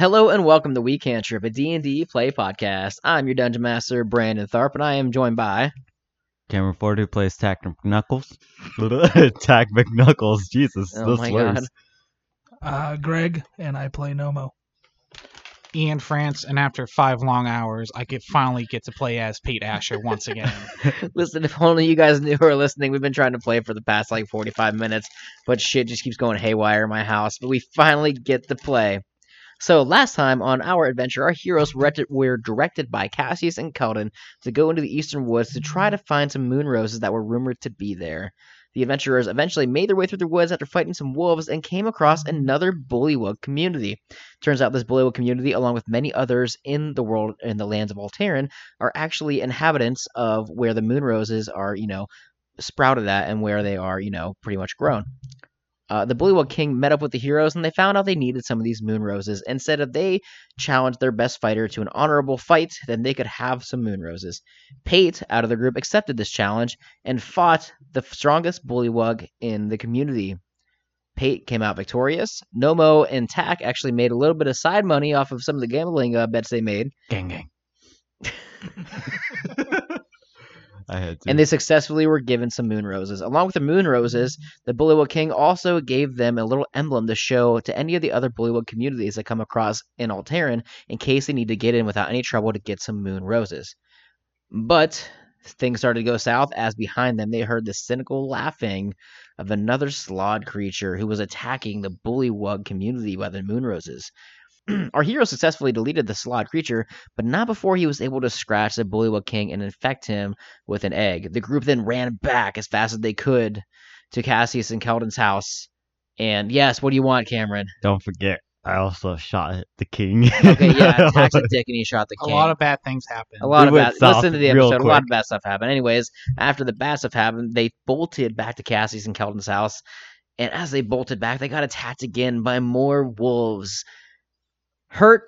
Hello and welcome to We Can't Trip, a D&D play podcast. I'm your Dungeon Master, Brandon Tharp, and I am joined by... Cameron Ford, who plays Tack McKnuckles. Tack McKnuckles. Jesus, Oh those my slurs. God. uh, Greg, and I play Nomo. Ian France, and after five long hours, I could finally get to play as Pete Asher once again. Listen, if only you guys knew who are listening, we've been trying to play for the past like 45 minutes, but shit just keeps going haywire in my house, but we finally get to play. So last time on our adventure, our heroes were directed by Cassius and Keldon to go into the eastern woods to try to find some moon roses that were rumored to be there. The adventurers eventually made their way through the woods after fighting some wolves and came across another bullywug community. Turns out this bullywug community, along with many others in the world in the lands of Alteran, are actually inhabitants of where the moon roses are, you know, sprouted at and where they are, you know, pretty much grown. Uh, the Bullywug King met up with the heroes and they found out they needed some of these moon roses and said if they challenged their best fighter to an honorable fight, then they could have some moon roses. Pate, out of the group, accepted this challenge and fought the strongest Bullywug in the community. Pate came out victorious. Nomo and Tak actually made a little bit of side money off of some of the gambling uh, bets they made. gang, gang. I had to. and they successfully were given some moon roses. Along with the moon roses, the Bullywug King also gave them a little emblem to show to any of the other Bullywug communities that come across in Alteran in case they need to get in without any trouble to get some moon roses. But things started to go south as behind them they heard the cynical laughing of another slaad creature who was attacking the Bullywug community by the moon roses. Our hero successfully deleted the slaad creature, but not before he was able to scratch the Bullywug King and infect him with an egg. The group then ran back as fast as they could to Cassius and Keldon's house. And yes, what do you want, Cameron? Don't forget, I also shot the king. Okay, yeah, attacks a dick and he shot the king. A lot of bad things happen. a lot We of bad. Listen to the episode. A lot of bad stuff happened. Anyways, after the bad stuff happened, they bolted back to Cassius and Keldon's house. And as they bolted back, they got attacked again by more wolves. Hurt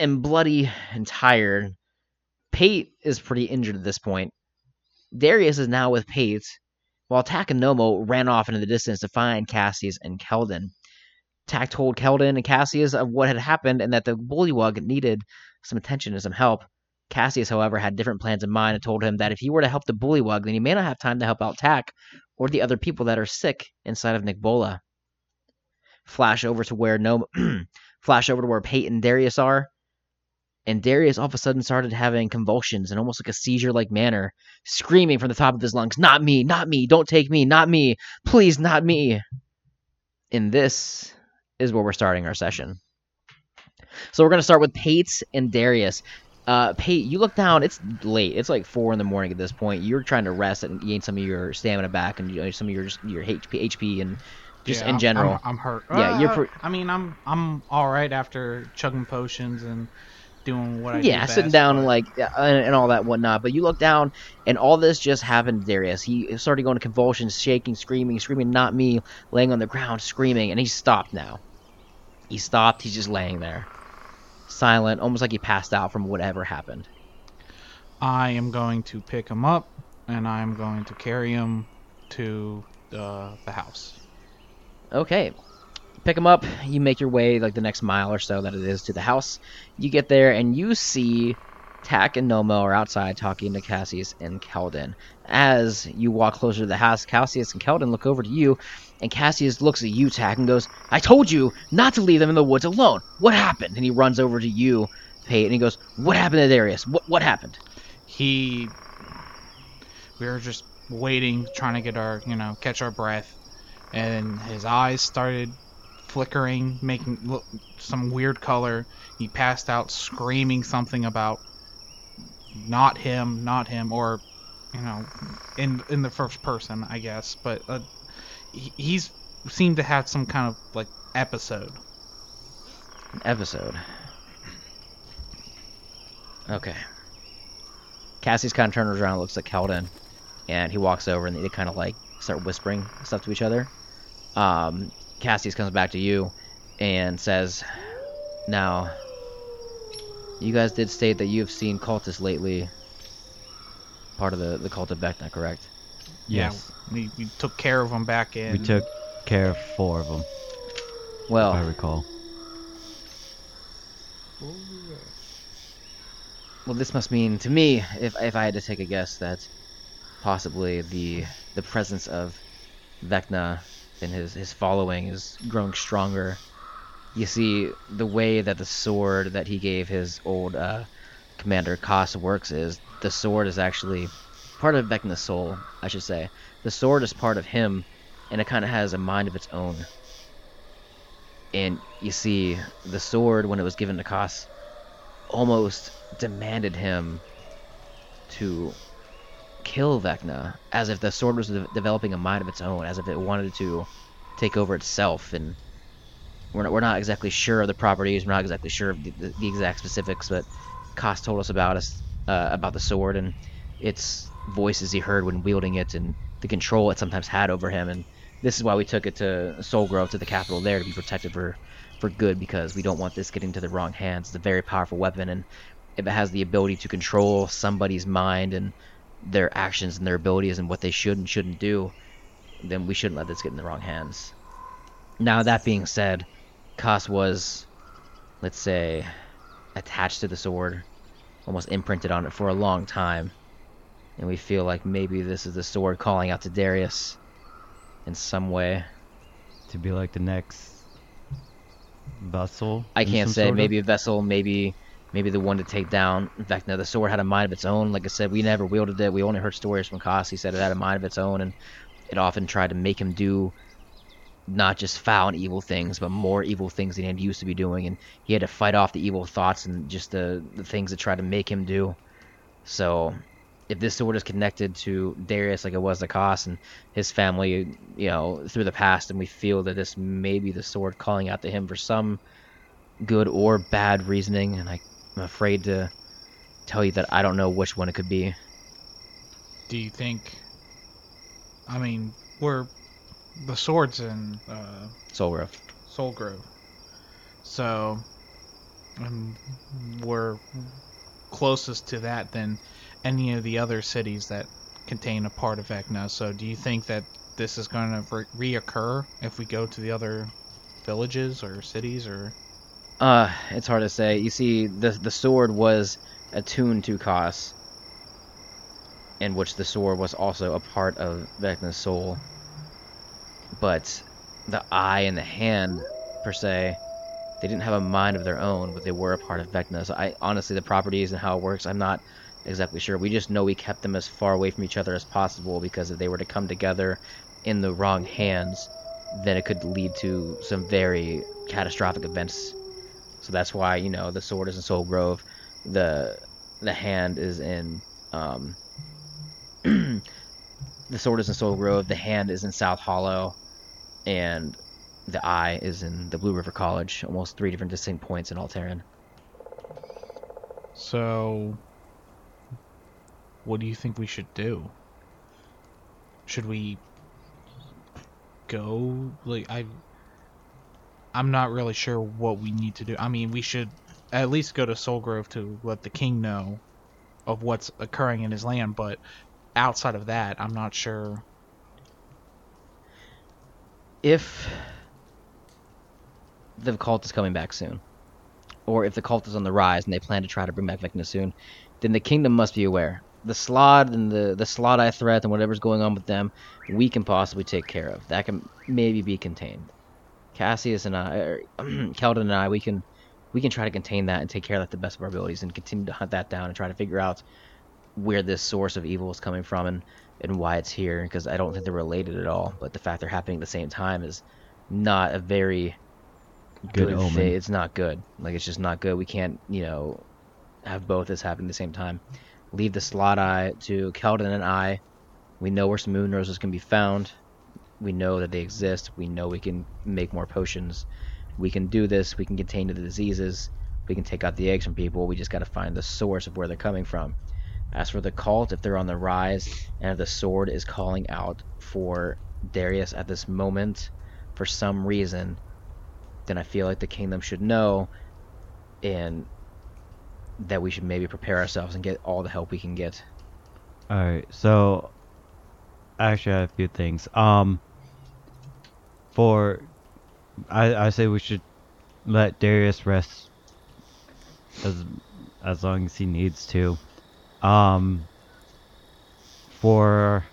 and bloody and tired, Pate is pretty injured at this point. Darius is now with Pate, while Tak and Nomo ran off into the distance to find Cassius and Keldon. Tak told Keldon and Cassius of what had happened and that the bullywug needed some attention and some help. Cassius, however, had different plans in mind and told him that if he were to help the bullywug, then he may not have time to help out Tak or the other people that are sick inside of Nickbola. Flash over to where no flash over to where Pate and Darius are. And Darius all of a sudden started having convulsions in almost like a seizure like manner, screaming from the top of his lungs, Not me, not me, don't take me, not me, please, not me. And this is where we're starting our session. So we're going to start with Pate and Darius. Uh, Pate, you look down. It's late. It's like four in the morning at this point. You're trying to rest and gain some of your stamina back and you know, some of your your HP, HP and just Yeah, in general. I'm, I'm hurt. Yeah, you're Uh, pre- I mean, I'm I'm all right after chugging potions and doing what I do yeah, sitting best, down and but- like and, and all that whatnot. But you look down, and all this just happened to Darius. He started going to convulsions, shaking, screaming, screaming, "Not me!" Laying on the ground, screaming, and he stopped now. He stopped. He's just laying there, silent, almost like he passed out from whatever happened. I am going to pick him up and I'm going to carry him to the the house. Okay. Pick him up. You make your way like the next mile or so that it is to the house. You get there and you see Tack and Nomo are outside talking to Cassius and Keldon. As you walk closer to the house, Cassius and Keldon look over to you, and Cassius looks at you, Tack, and goes, I told you not to leave them in the woods alone. What happened? And he runs over to you, Pate, and he goes, What happened to Darius? What what happened? He we were just waiting, trying to get our, you know, catch our breath, and his eyes started flickering, making some weird color. He passed out screaming something about not him, not him, or you know, in in the first person, I guess. But uh, he, he's seemed to have some kind of like episode. An episode. Okay. Cassie's kind of turns around looks at Keldon, and he walks over and they kind of like start whispering stuff to each other. Um, Cassius comes back to you and says, Now, you guys did state that you have seen cultists lately. Part of the, the cult of Vecna, correct? yes. Yeah, we, we took care of them back in. We took care of four of them, if I recall. Well, this must mean to me, if if I had to take a guess, that possibly the the presence of Vecna and his his following is growing stronger. You see, the way that the sword that he gave his old uh, commander Koss works is the sword is actually part of Vecna's soul, I should say. The sword is part of him, and it kind of has a mind of its own. And you see, the sword, when it was given to Koss, almost demanded him to kill Vecna, as if the sword was de- developing a mind of its own, as if it wanted to take over itself. And we're not, we're not exactly sure of the properties, we're not exactly sure of the, the, the exact specifics, but Koss told us about us uh, about the sword and its voices he heard when wielding it, and the control it sometimes had over him. And this is why we took it to Soul Grove, to the capital there, to be protected for for good, because we don't want this getting to the wrong hands. It's a very powerful weapon, and if it has the ability to control somebody's mind and their actions and their abilities and what they should and shouldn't do, then we shouldn't let this get in the wrong hands. Now, that being said, Koss was, let's say, attached to the sword, almost imprinted on it for a long time. And we feel like maybe this is the sword calling out to Darius in some way. To be like the next vessel. I can't say. of? Maybe a vessel, maybe maybe the one to take down Vecna. The sword had a mind of its own. Like I said, we never wielded it. We only heard stories from Koss. He said it had a mind of its own, and it often tried to make him do not just foul and evil things, but more evil things than he used to be doing. And he had to fight off the evil thoughts and just the, the things that tried to make him do. So, if this sword is connected to Darius like it was to Koss and his family, you know, through the past, and we feel that this may be the sword calling out to him for some good or bad reasoning, and I, I'm afraid to tell you that I don't know which one it could be. Do you think? I mean, we're the swords in uh, Soul Grove. Soul Grove, so um, we're closest to that than any of the other cities that contain a part of Vecna. So, do you think that this is going to re- reoccur if we go to the other villages or cities or? Uh, it's hard to say. You see, the the sword was attuned to Koss, in which the sword was also a part of Vecna's soul. But the eye and the hand, per se, they didn't have a mind of their own, but they were a part of Vecna. So I honestly, the properties and how it works, I'm not exactly sure. We just know we kept them as far away from each other as possible because if they were to come together in the wrong hands, then it could lead to some very catastrophic events. So that's why you know the sword is in Soul Grove, the the hand is in um, the sword is in Soul Grove, the hand is in South Hollow, and the eye is in the Blue River College. Almost three different distinct points in Alteran. So, what do you think we should do? Should we go? Like I, I'm not really sure what we need to do. I mean, we should at least go to Soul Grove to let the king know of what's occurring in his land. But outside of that, I'm not sure. If the cult is coming back soon, or if the cult is on the rise and they plan to try to bring back Vecna soon, then the kingdom must be aware. The Slaad and the the Slaadi threat and whatever's going on with them, we can possibly take care of. That can maybe be contained. Cassius and I, or Keldon and I, we can we can try to contain that and take care of that to the best of our abilities and continue to hunt that down and try to figure out where this source of evil is coming from and, and why it's here because I don't think they're related at all. But the fact they're happening at the same time is not a very Good good, omen. thing. It's not good. Like it's just not good. We can't, you know, have both this happening at the same time. Leave the slaadi to Keldon and I. We know where some moon roses can be found. We know that they exist. We know we can make more potions. We can do this. We can contain the diseases. We can take out the eggs from people. We just got to find the source of where they're coming from. As for the cult, if they're on the rise and the sword is calling out for Darius at this moment for some reason, then I feel like the kingdom should know and that we should maybe prepare ourselves and get all the help we can get. Alright, so actually I have a few things. Um for I I say we should let Darius rest as as long as he needs to. Um, for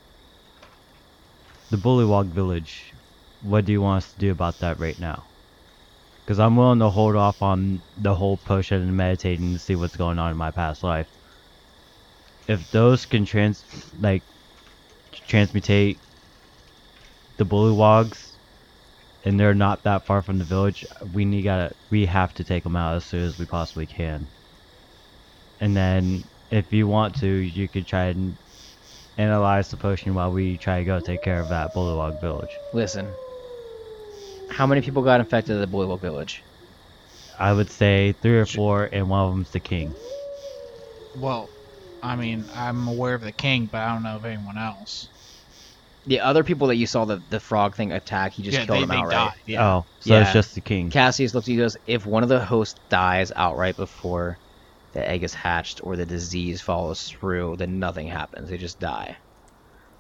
the Bullywug Village, what do you want us to do about that right now? Because I'm willing to hold off on the whole potion and meditating to see what's going on in my past life. If those can trans like transmutate the Bullywogs, and they're not that far from the village, we need gotta we have to take them out as soon as we possibly can. And then, if you want to, you could try and analyze the potion while we try to go take care of that Bullywug village. Listen. How many people got infected at the Bullywug Village? I would say three or four, and one of them's the king. Well, I mean, I'm aware of the king, but I don't know of anyone else. The other people that you saw the, the frog thing attack, he just yeah, killed they, them they outright. died. Yeah. Oh, so it's just the king. Cassius looks at you and goes, if one of the hosts dies outright before the egg is hatched or the disease follows through, then nothing happens. They just die.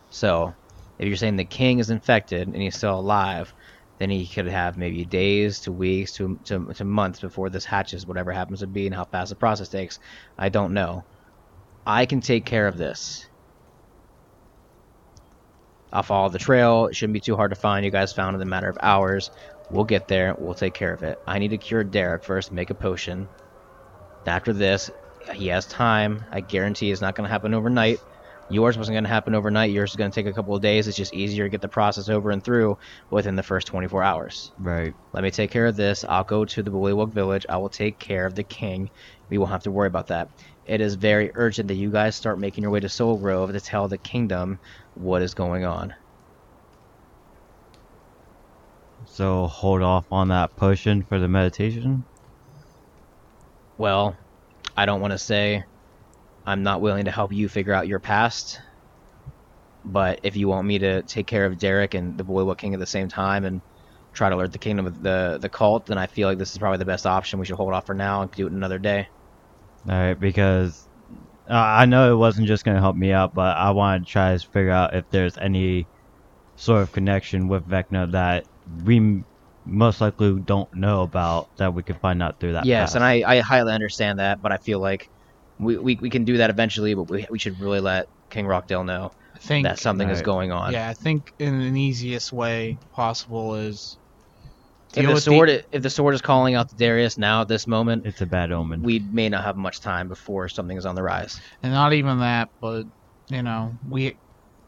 So, if you're saying the king is infected and he's still alive, then he could have maybe days to weeks to, to, to months before this hatches, whatever happens to be, and how fast the process takes. I don't know. I can take care of this. I'll follow the trail. It shouldn't be too hard to find. You guys found it in a matter of hours. We'll get there. We'll take care of it. I need to cure Derek first, make a potion. After this, he has time. I guarantee it's not going to happen overnight. Yours wasn't going to happen overnight. Yours is going to take a couple of days. It's just easier to get the process over and through within the first 24 hours. Right. Let me take care of this. I'll go to the Bullywug village. I will take care of the king. We won't have to worry about that. It is very urgent that you guys start making your way to Soul Grove to tell the kingdom what is going on. So hold off on that potion for the meditation. Well, I don't want to say I'm not willing to help you figure out your past, but if you want me to take care of Derek and the Bullywug King at the same time and try to alert the kingdom of the the cult, then I feel like this is probably the best option. We should hold off for now and do it another day. All right, because uh, I know it wasn't just gonna help me out, but I want to try to figure out if there's any sort of connection with Vecna that we m- most likely don't know about that we could find out through that. yes, path. and I, I highly understand that, but I feel like we, we, we can do that eventually, but we, we should really let King Rockdale know I think that something is going on. Yeah, I think in an easiest way possible is if the sword i- if the sword is calling out to Darius now at this moment, it's a bad omen. we may not have much time before something is on the rise. and not even that, but you know, we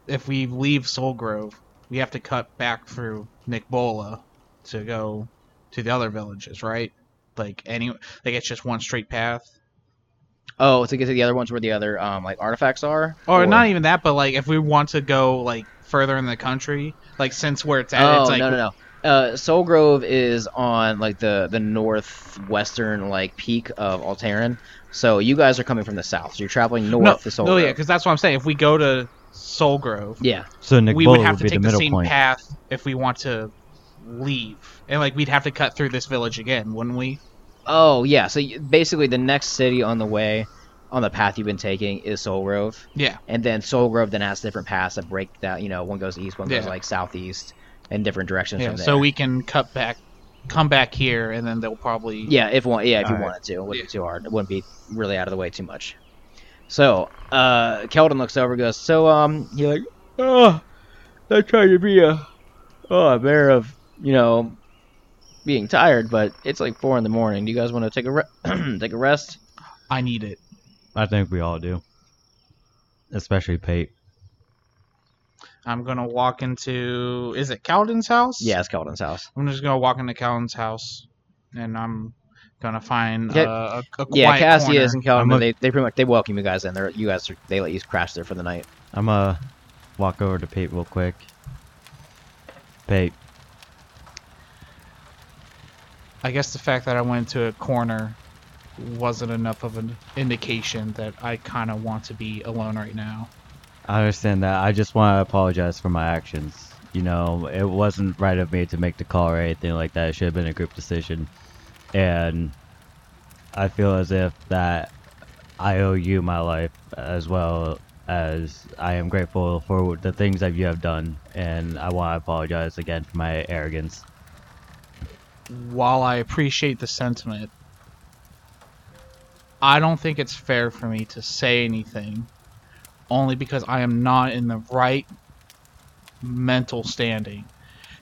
if we leave Soul Grove, we have to cut back through Nick Bola to go to the other villages, right? Like any, like it's just one straight path. Oh, to get to the other ones where the other um like artifacts are, Or, not even that, but like if we want to go like further in the country, like since where it's at, Oh it's like no no no. Uh, Soul Grove is on like the the northwestern like peak of Alteran. So you guys are coming from the south. So you're traveling north no, to Soul no, Grove. yeah, because that's what I'm saying. If we go to Soul Grove, yeah. so Nick we would have would to take the the, same point. path if we want to leave, and like we'd have to cut through this village again, wouldn't we? Oh yeah. So you, basically, the next city on the way, on the path you've been taking, is Soul Grove, Yeah. and then Soul Grove then has different paths that break that. You know, one goes east, one goes like southeast, in different directions Yeah. from there. So we can cut back, come back here, and then they'll probably. Yeah, if one, yeah, if you Alright. wanted to, it wouldn't Yeah. be too hard. It wouldn't be really out of the way too much. So, uh, Keldon looks over, and goes, "So, um, you're like, oh, not trying to be a, oh, a bear of, you know, being tired, but it's like four in the morning. Do you guys want to take a re- take a rest? I need it. I think we all do, especially Pate. I'm gonna walk into. Is it Calden's house? Yeah, it's Keldon's house. I'm just gonna walk into Calden's house, and I'm gonna find Yeah. uh, a, a quiet Yeah, Cassius corner. and Keldon, I'm a- they they pretty much they welcome you guys in. They're you guys are, they let you crash there for the night. I'm gonna walk over to Pate real quick. Pate, I guess the fact that I went to a corner wasn't enough of an indication that I kind of want to be alone right now. I understand that. I just want to apologize for my actions. You know, it wasn't right of me to make the call or anything like that. It should have been a group decision. And I feel as if that I owe you my life as well as I am grateful for the things that you have done. And I want to apologize again for my arrogance. While I appreciate the sentiment, I don't think it's fair for me to say anything, only because I am not in the right mental standing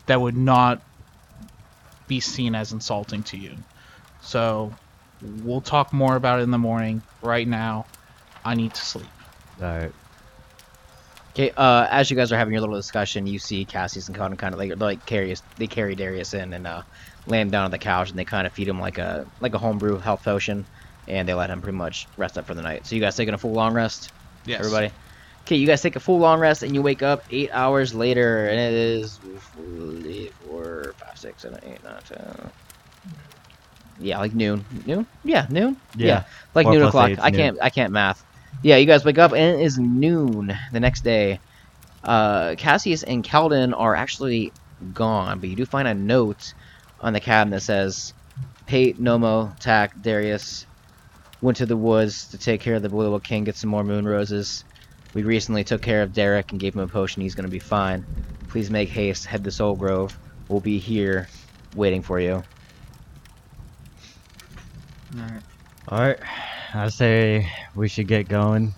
that would not be seen as insulting to you. So we'll talk more about it in the morning. Right now, I need to sleep. All right. Okay, uh, as you guys are having your little discussion, you see Cassius and Conan kind of like like carry they carry Darius in and uh, lay him down on the couch, and they kind of feed him like a like a homebrew health potion, and they let him pretty much rest up for the night. So you guys taking a full long rest, Yes. everybody. Okay, you guys take a full long rest, and you wake up eight hours later, and it is four, five, six, seven, eight, nine, ten. Yeah, like noon. Noon? Yeah, noon. Yeah. like Four noon o'clock. I noon. can't. I can't math. Yeah, you guys wake up and it is noon the next day. Uh, Cassius and Calden are actually gone, but you do find a note on the cabin that says, "Pate, Nomo, Tack, Darius went to the woods to take care of the Blue King, get some more moon roses. We recently took care of Derek and gave him a potion. He's gonna be fine. Please make haste. Head to Soul Grove. We'll be here, waiting for you." Alright. All right. I say we should get going.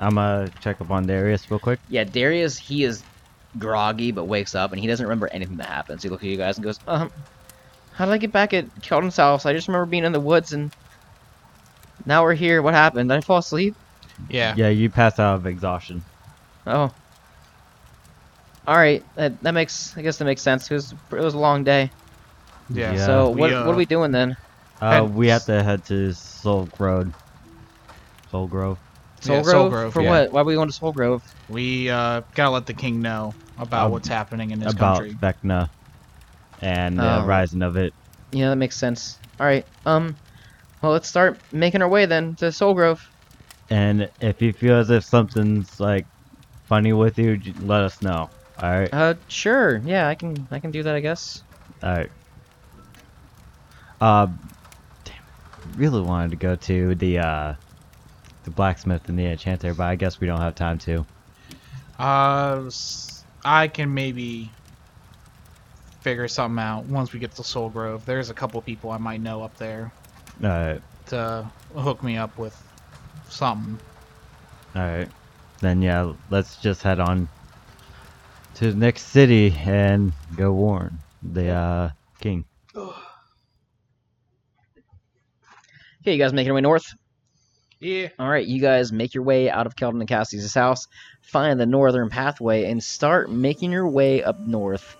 I'm gonna check up on Darius real quick. Yeah, Darius, he is groggy but wakes up and he doesn't remember anything that happens. He looks at you guys and goes, um, how did I get back at Keldon's house? I just remember being in the woods and now we're here. What happened? Did I fall asleep? Yeah. Yeah, you pass out of exhaustion. Oh. Alright, that, that makes, I guess that makes sense. It was, it was a long day. Yeah. Yeah. so we, what, uh, what are we doing then? Uh, we have to head to Soul Road. Soul Grove. Soul Yeah, Grove? Soul Grove, For yeah. what? Why are we going to Soul Grove? We uh, gotta let the king know about Ab- what's happening in his about country. Vecna and the Oh. rising of it. Yeah, that makes sense. Alright, um, well, let's start making our way then to Soul Grove. And if you feel as if something's like funny with you, let us know. All right. Uh, sure. Yeah, I can, I can do that, I guess. All right. Uh, damn, really wanted to go to the uh, the blacksmith and the enchanter, but I guess we don't have time to. Uh, s- I can maybe figure something out once we get to Soul Grove. There's a couple people I might know up there All right. to hook me up with something. All right. Then yeah, let's just head on to the next city and go warn the uh, king. Okay, you guys making your way north? Yeah. All right, you guys make your way out of Keldon and Cassie's house, find the northern pathway, and start making your way up north.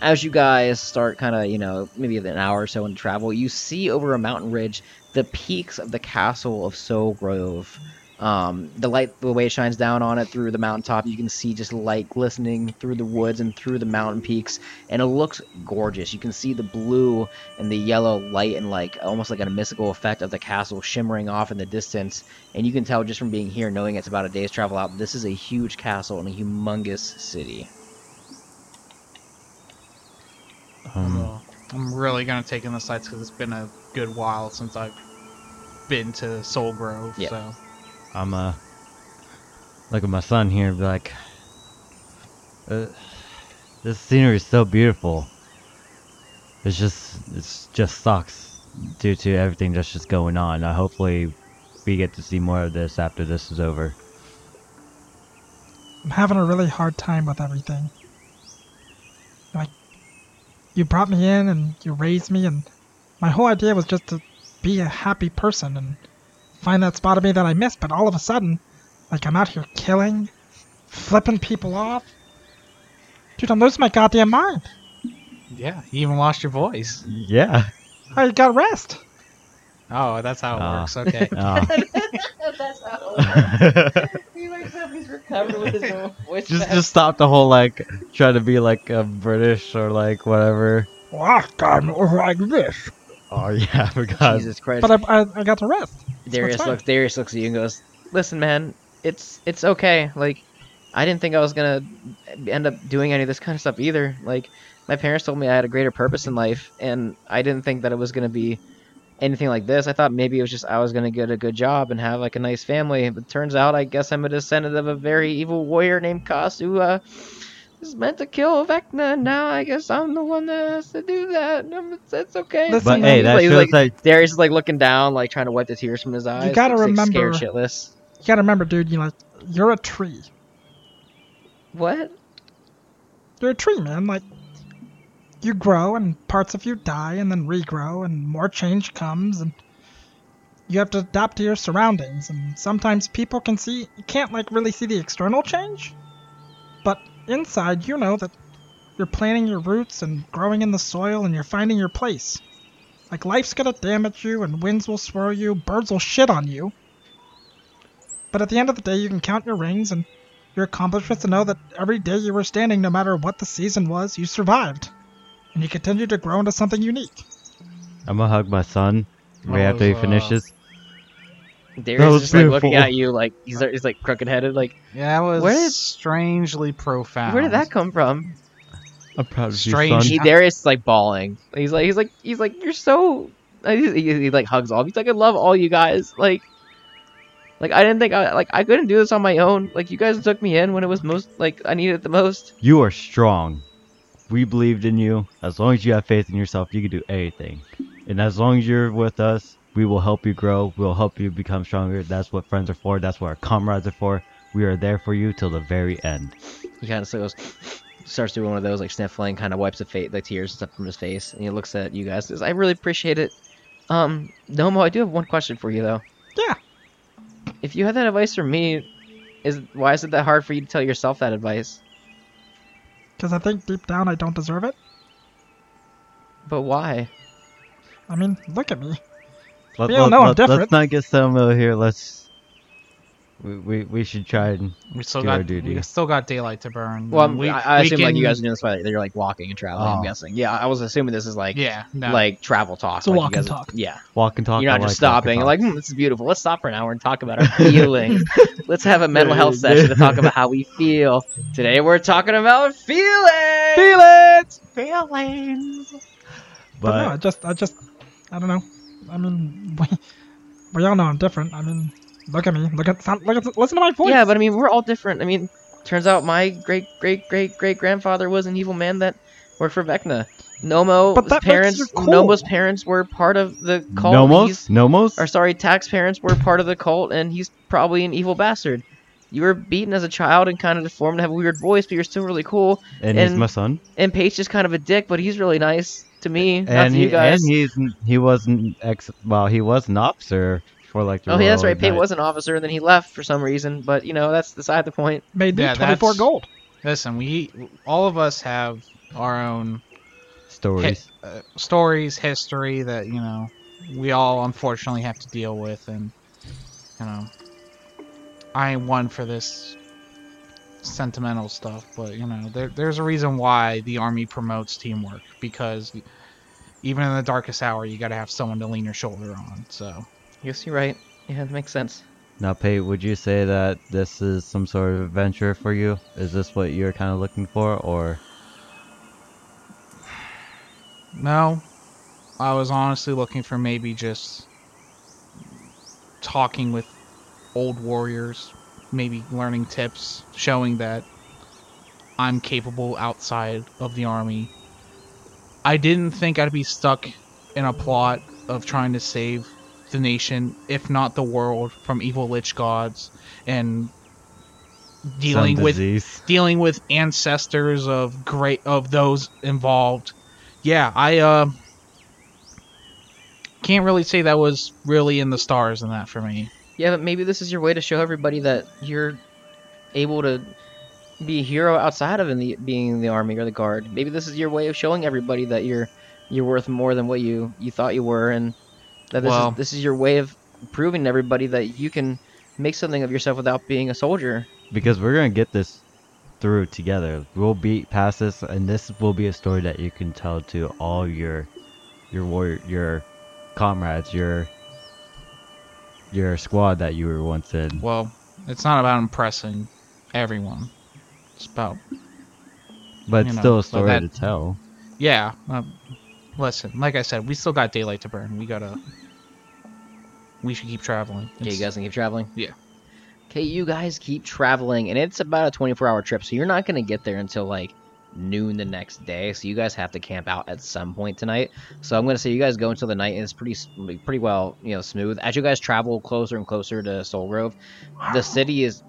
As you guys start kind of, you know, maybe an hour or so in travel, you see over a mountain ridge the peaks of the castle of Soul Grove. Um, the light, the way it shines down on it through the mountaintop, you can see just light glistening through the woods and through the mountain peaks, and it looks gorgeous. You can see the blue and the yellow light and like almost like a mystical effect of the castle shimmering off in the distance. And you can tell just from being here, knowing it's about a day's travel out, this is a huge castle and a humongous city. Um, Well, I'm really gonna take in the sights because it's been a good while since I've been to Soul Grove. Yep. So I'm uh look at my son here and be like uh, this scenery is so beautiful. It's just it's just sucks due to everything that's just going on. Uh, hopefully we get to see more of this after this is over. I'm having a really hard time with everything. Like, you brought me in and you raised me, and my whole idea was just to be a happy person and find that spot of me that I missed. But all of a sudden, like, I'm out here killing, flipping people off. Dude, I'm losing my goddamn mind. yeah, you even lost your voice. Yeah. I got rest. Oh, that's how it Ah. works. Okay. Uh, That's how he wakes up, he's recovered with his own voice. just just stop the whole like try to be like a British or like whatever. Last time it was like this. Oh yeah, I forgot. Jesus Christ. But I, I, I got to rest. Darius looks. Darius looks at you and goes, "Listen, man, it's it's okay. Like, I didn't think I was gonna end up doing any of this kind of stuff either. Like, my parents told me I had a greater purpose in life, and I didn't think that it was gonna be anything like this. I thought maybe it was just I was gonna get a good job and have like a nice family. But turns out, I guess I'm a descendant of a very evil warrior named Kas who uh, was meant to kill Vecna, and now I guess I'm the one that has to do that. It's, it's okay. Listen, But hey, he's that like- like- Darius is like looking down, like trying to wipe the tears from his eyes. You gotta He's, like, remember- scared shitless. You gotta remember, dude. You like you're a tree. What? You're a tree, man. Like you grow, and parts of you die, and then regrow, and more change comes, and you have to adapt to your surroundings. And sometimes people can see you can't like really see the external change, but inside you know that you're planting your roots and growing in the soil, and you're finding your place. Like life's gonna damage you, and winds will swirl you, birds will shit on you. But at the end of the day, you can count your rings and your accomplishments to know that every day you were standing, no matter what the season was, you survived. And you continued to grow into something unique. I'm gonna hug my son right That after he was, uh, finishes. Darius is just like looking at you, like he's he's like crooked headed. Like, Yeah, that was Where did- strangely profound. where did that come from? I'm proud of Strange. you, son. He, Darius is like bawling. He's like he's like he's like you're so. He, he, he, like hugs all. He's like I love all you guys. Like, like I didn't think I like I couldn't do this on my own. Like you guys took me in when it was most like I needed it the most. You are strong. We believed in you. As long as you have faith in yourself, you can do anything. And as long as you're with us, we will help you grow. We'll help you become stronger. That's what friends are for. That's what our comrades are for. We are there for you till the very end. He kind of goes, starts doing one of those like sniffling, kind of wipes the face, the tears and stuff from his face, and he looks at you guys. Says, "I really appreciate it." Um, Nomo, I do have one question for you though. Yeah. If you had that advice for me, is why is it that hard for you to tell yourself that advice? Because I think deep down I don't deserve it. But why? I mean, look at me. Let, We all know I'm let, different. Let's not get Selma here. Let's. We, we, we should try and. We still do our got duty. we still got daylight to burn. Well, I'm, we, I, I we assume like you guys are doing this by you're like walking and traveling. I'm Oh. guessing. Yeah, I was assuming this is like Yeah, no. like travel talk. It's a like you walk and guys- talk. Yeah, Walk and talk. you're I not just like walk and stopping. Like, hmm, this is beautiful. Let's stop for an hour and talk about our feelings. Let's have a mental health session to talk about how we feel. Today we're talking about feelings. Feelings. Feelings. But, no, I just, I just, I don't know. I mean, we, we all know I'm different. I mean, look at me. Look at, sound, look at, listen to my voice. Yeah, but I mean, we're all different. I mean, turns out my great great great great grandfather was an evil man that worked for Vecna. Nomo's But that parents, cool. Nomo's parents were part of the cult. Nomos? He's- Nomos? or sorry, Tax parents were part of the cult, and he's probably an evil bastard. You were beaten as a child and kind of deformed and have a weird voice, but you're still really cool. And he's my son. And Paige is kind of a dick, but he's really nice to me, not And to he, you guys. and he's he wasn't ex. Well, he was an officer for like. The oh, yeah, that's Royal right. Pate Knight was an officer, and then he left for some reason. But you know, that's beside the point. Made me Yeah, 24 gold. Listen, we all of us have our own stories. uh, stories, history that you know we all unfortunately have to deal with, and you know, I ain't one for this sentimental stuff, but you know, there, there's a reason why the army promotes teamwork because even in the darkest hour, you got to have someone to lean your shoulder on. So I guess you're right. Yeah, that makes sense. Now, Pate, would you say that this is some sort of adventure for you? Is this what you're kind of looking for, or no, I was honestly looking for maybe just talking with old warriors, maybe learning tips, showing that I'm capable outside of the army. I didn't think I'd be stuck in a plot of trying to save the nation, if not the world, from evil lich gods and dealing with dealing with ancestors of great of those involved. Yeah, I uh can't really say that was really in the stars in that for me. Yeah, but maybe this is your way to show everybody that you're able to be a hero outside of in the being in the army or the guard. Maybe this is your way of showing everybody that you're you're worth more than what you you thought you were, and that this Well- is this is your way of proving to everybody that you can make something of yourself without being a soldier. Because we're gonna get this through together. We'll beat past this, and this will be a story that you can tell to all your your warrior, your comrades, your your squad that you were once in. Well, it's not about impressing everyone. It's about But it's know, still a story that- to tell. yeah. Um, listen, like I said, we still got daylight to burn. We gotta. We should keep traveling. Okay, you guys can keep traveling. Yeah. Okay, you guys keep traveling, and it's about a 24 hour trip, so you're not going to get there until like noon the next day. So you guys have to camp out at some point tonight. So I'm going to say you guys go until the night, and it's pretty pretty well you know smooth. As you guys travel closer and closer to Soul Grove, the city is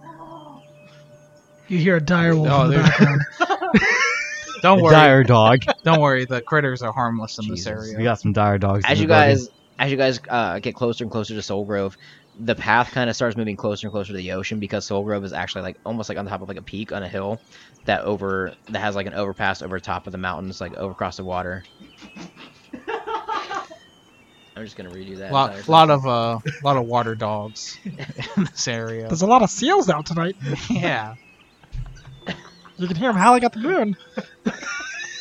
You hear a dire wolf Oh, in the oh, there- background. Don't worry. Dire dog. Don't worry. The critters are harmless in this area. we got some dire dogs. as you building. guys as you guys uh, get closer and closer to Soul Grove, the path kind of starts moving closer and closer to the ocean because Soul Grove is actually like almost like on the top of like a peak on a hill that over that has like an overpass over top of the mountains, like over across the water. I'm just gonna redo that. lot, lot of uh, lot of water dogs in this area. There's a lot of seals out tonight. yeah. You can hear them howling at the moon.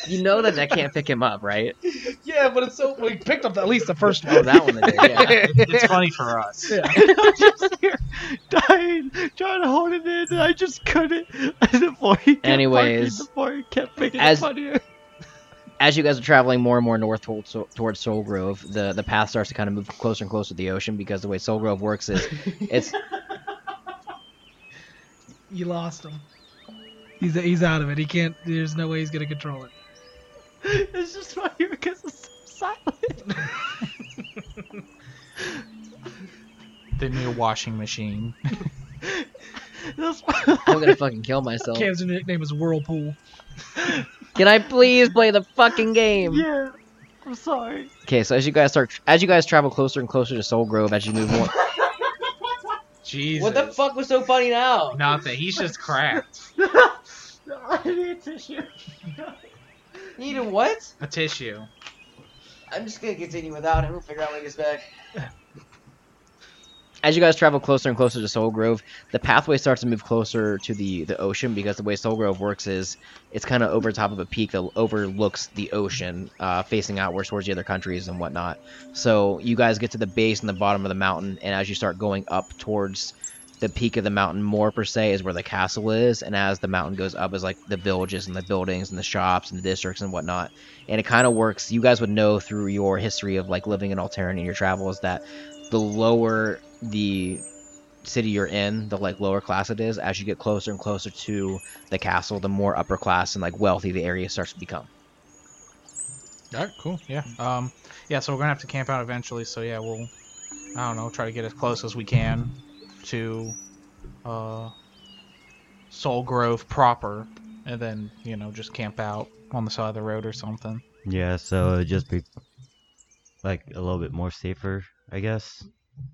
You know that that can't pick him up, right? Yeah, but it's so we picked up at least the first Oh, that one that did. Yeah. it's funny for us. Yeah. I'm just here dying, trying to hold it in, and I just couldn't. the boy kept Anyways, barking, the boy kept making as- it funnier. as you guys are traveling more and more north towards, towards Soul Grove, the, the path starts to kind of move closer and closer to the ocean because the way Soul Grove works is it's You lost him. He's he's out of it. He can't. There's no way he's gonna control it. It's just funny because it's so silent. The new washing machine. I'm gonna fucking kill myself. Cam's nickname is Whirlpool. Can I please play the fucking game? yeah. I'm sorry. Okay, so as you guys start, as you guys travel closer and closer to Soul Grove, as you move more. Jesus. What the fuck was so funny now? Nothing. He's just cracked. I need a tissue. Need a what? A tissue. I'm just gonna continue without him. We'll figure out when he gets back. As you guys travel closer and closer to Soul Grove, the pathway starts to move closer to the, the ocean because the way Soul Grove works is it's kind of over top of a peak that overlooks the ocean, uh, facing outwards towards the other countries and whatnot. So you guys get to the base and the bottom of the mountain, and as you start going up towards the peak of the mountain, more per se is where the castle is, and as the mountain goes up is like the villages and the buildings and the shops and the districts and whatnot and it kind of works. You guys would know through your history of like living in Alterran and your travels that the lower the city you're in, the like lower class it is. As you get closer and closer to the castle, the more upper class and like wealthy the area starts to become. Alright, cool. Yeah. Um. Yeah. So we're gonna have to camp out eventually. So yeah, we'll. I don't know. Try to get as close as we can to, uh, Soul Grove proper, and then you know just camp out on the side of the road or something. Yeah, so it'd just be like a little bit more safer, I guess.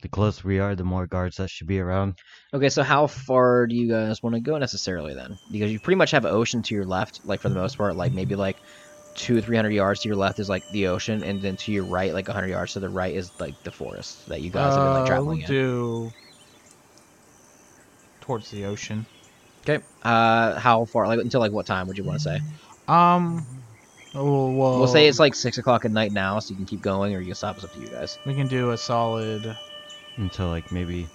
The closer we are, the more guards that should be around. Okay, so how far do you guys want to go necessarily then? Because you pretty much have ocean to your left, like for the most part, like maybe like two, or three hundred yards to your left is like the ocean, and then to your right, like a hundred yards to the right is like the forest that you guys have been like Uh, traveling we'll in. do towards the ocean. Okay. Uh, how far? Like until like what time would you want to say? Um. Oh, well, We'll say it's like six o'clock at night now, so you can keep going, or you can stop. It's up to you guys. we can do a solid Until like maybe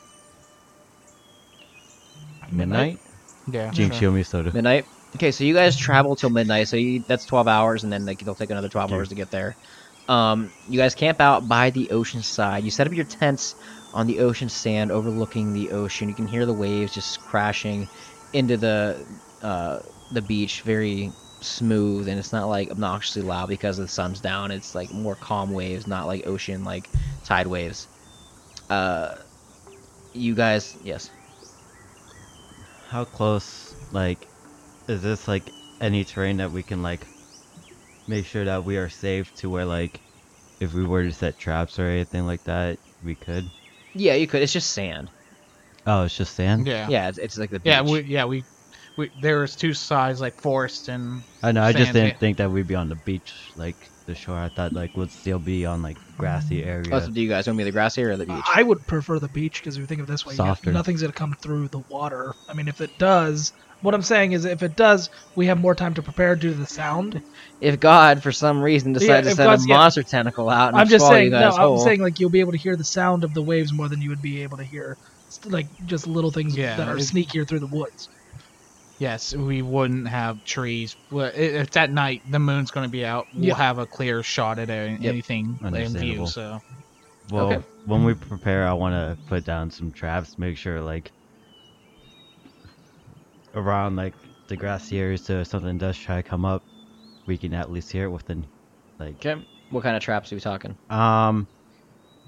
midnight. midnight. Yeah. Jinx, sure. show me soda. Midnight. Okay, so you guys travel till midnight, so you, that's twelve hours, and then like it'll take another twelve Okay. hours to get there. Um, you guys camp out by the ocean side. You set up your tents on the ocean sand, overlooking the ocean. You can hear the waves just crashing into the uh, the beach, very smooth, and it's not like obnoxiously loud because the sun's down. It's like more calm waves, not like ocean like tide waves. Uh, you guys, yes. How close, like, is this like any terrain that we can like make sure that we are safe to where like if we were to set traps or anything like that, we could. Yeah, you could. It's just sand. Oh, it's just sand. Yeah. Yeah, it's, it's like the beach. Yeah. We. Yeah. We. We. was two sides like forest and I know. I just didn't yeah. think that we'd be on the beach, like the shore. I thought like we'd still be on like grassy mm. area. Oh, so do you guys want to be the grassy area or the beach? I would prefer the beach because if you think of it this way, Softer. nothing's gonna come through the water. I mean, if it does, what I'm saying is, if it does, we have more time to prepare due to the sound. If God, for some reason, Yeah, to send God's- a yeah. monster tentacle out and I'm just saying, you no, guys I'm saying like you'll be able to hear the sound of the waves more than you would be able to hear, like just little things Yeah, that are sneakier through the woods. Yes, we wouldn't have trees. Well, if it's at night, the moon's going to be out. We'll Yeah. have a clear shot at a- Yep. anything in Understandable. view. So Well, Okay. when we prepare, I want to put down some traps, make sure like around like the grassy areas so if something does try to come up, we can at least hear it within like Okay. What kind of traps are we talking? um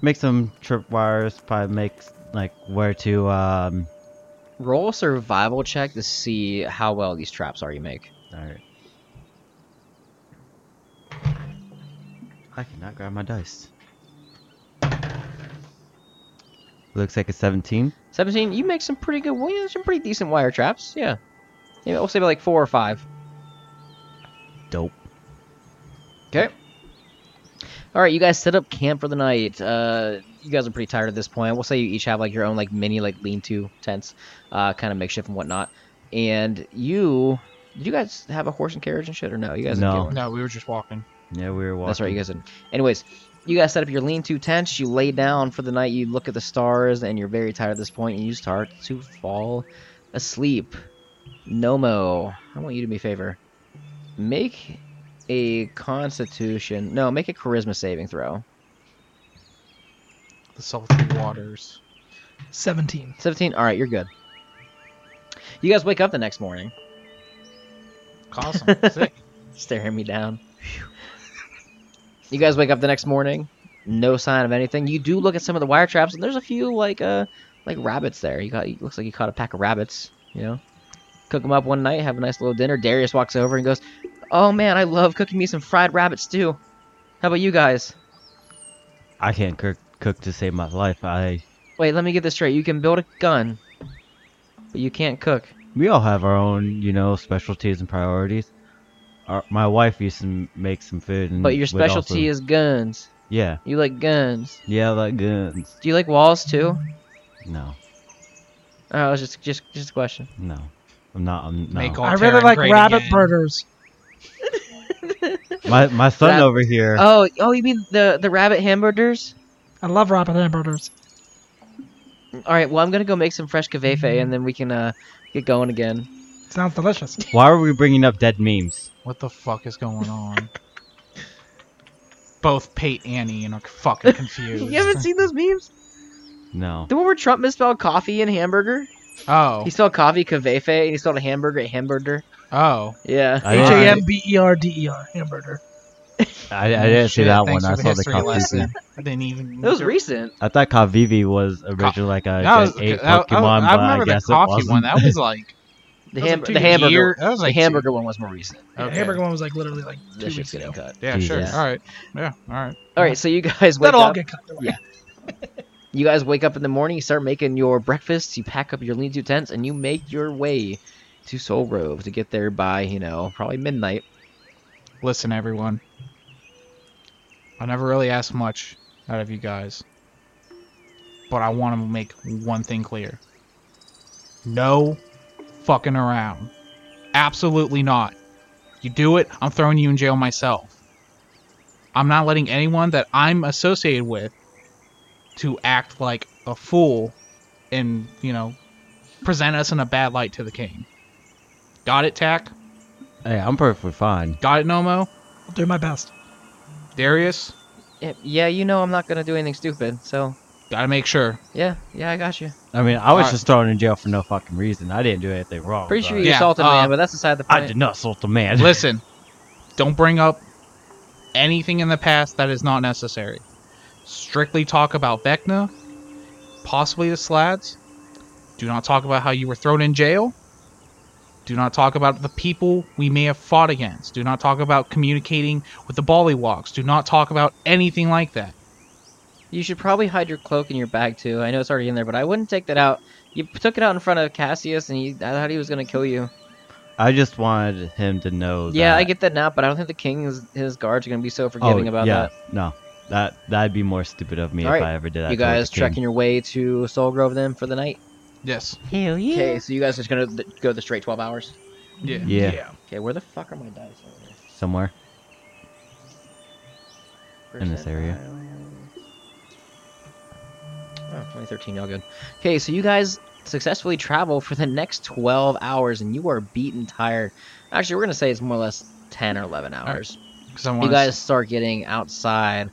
make some tripwires, probably make like where to um Roll a survival check to see how well these traps are you make. alright. I cannot grab my dice. Looks like a 17. 17, you make some pretty good, well, yeah, some pretty decent wire traps. Yeah. Yeah, we'll say about like four or five. Dope. Okay. All right, you guys set up camp for the night. Uh, you guys are pretty tired at this point. We'll say you each have like your own like mini like lean-to tents, uh, kind of makeshift and whatnot. And you, did you guys have a horse and carriage and shit or no? You guys didn't No. No, we were just walking. Yeah, we were walking. That's right, you guys didn't. Anyways, you guys set up your lean-to tents. You lay down for the night. You look at the stars, and you're very tired at this point. And you start to fall asleep. Nomo, I want you to do me a favor. Make a Constitution. No, make a Charisma saving throw. The salty waters. 17. 17. All right, you're good. You guys wake up the next morning, Awesome. Sick. staring me down. You guys wake up the next morning, no sign of anything. You do look at some of the wire traps, and there's a few like uh like rabbits there. You got it looks like you caught a pack of rabbits. You know, cook them up one night, have a nice little dinner. Darius walks over and goes, "Oh man, I love cooking me some fried rabbit stew. How about you guys?" I can't cook, cook to save my life. I Wait, let me get this straight. You can build a gun, but you can't cook. we all have our own, you know, specialties and priorities. Our, my wife used to make some food, and But your specialty also- is guns. yeah, You like guns. yeah, I like guns. Do you like walls too? No, Oh, it was just just just a question. no, I'm not. I'm no. Make I Terran really like rabbit again. burgers. my my son Rab- over here. Oh, oh, you mean the the rabbit hamburgers? I love rabbit hamburgers. All right, well, I'm gonna go make some fresh covfefe, and then we can uh get going again. Sounds delicious. Why are we bringing up dead memes? What the fuck is going on? Both Pate and Ian are fucking confused. you haven't seen those memes? No. The one where Trump misspelled coffee and hamburger. Oh. He spelled coffee covfefe, and he spelled a hamburger a hamburger. Oh. Yeah. I H didn't- A M B E R D E R hamburger. I, I oh, didn't see Shit, that thanks one. I for saw the history Kavivi. lesson. I didn't even. That was recent. I thought Kavivi was originally like a That was, Gen 8 that- I- Pokemon, I, but I remember guess the it coffee wasn't. one. That was like The, That was ham- like the hamburger. year- that was like the two- hamburger one was more recent. Yeah, Okay. The hamburger one was like literally like two This weeks shit's ago. getting cut. yeah, sure. Jesus. All right. Yeah. All right. All right, so you guys wake That'll all up. get cut. don't worry. Yeah. You guys wake up in the morning, you start making your breakfast, you pack up your lean-to tents, and you make your way to Soul Grove to get there by, you know, probably midnight. Listen, everyone. I never really asked much out of you guys, but I want to make one thing clear: no fucking around. Absolutely not. You do it, I'm throwing you in jail myself. I'm not letting anyone that I'm associated with to act like a fool and, you know, present us in a bad light to the king. Got it, Tack? Hey, I'm perfectly fine. Got it, Nomo? I'll do my best. Darius? Yeah, Yeah, you know I'm not gonna do anything stupid, so Gotta make sure. yeah, yeah, I got you. I mean, I was Alright. just thrown in jail for no fucking reason. I didn't do anything wrong. Pretty sure but- you Yeah, assaulted a uh, man, but that's aside the point. I did not assault a man. Listen, don't bring up anything in the past that is not necessary. Strictly talk about Vecna, possibly the Slaads. Do not talk about how you were thrown in jail. Do not talk about the people we may have fought against. Do not talk about communicating with the Bullywugs. Do not talk about anything like that. You should probably hide your cloak in your bag too. I know it's already in there, but I wouldn't take that out. You took it out in front of Cassius, and he, I thought he was gonna kill you. I just wanted him to know. Yeah, that, I get that now, but I don't think the king's his guards are gonna be so oh, forgiving oh, about yeah, that. No, that that'd be more stupid of me Alright, if I ever did that. You guys the trekking your way to Soul Grove then for the night. Yes. Hell yeah. Okay, so you guys are just gonna th- go the straight twelve hours. Yeah. Yeah, Okay, where the fuck are my dice? over there? somewhere. In this area. Oh, 2013, y'all good. Okay, so you guys successfully travel for the next 12 hours, and you are beaten tired. Actually, we're gonna say it's more or less 10 or 11 hours. Because I You want guys start getting outside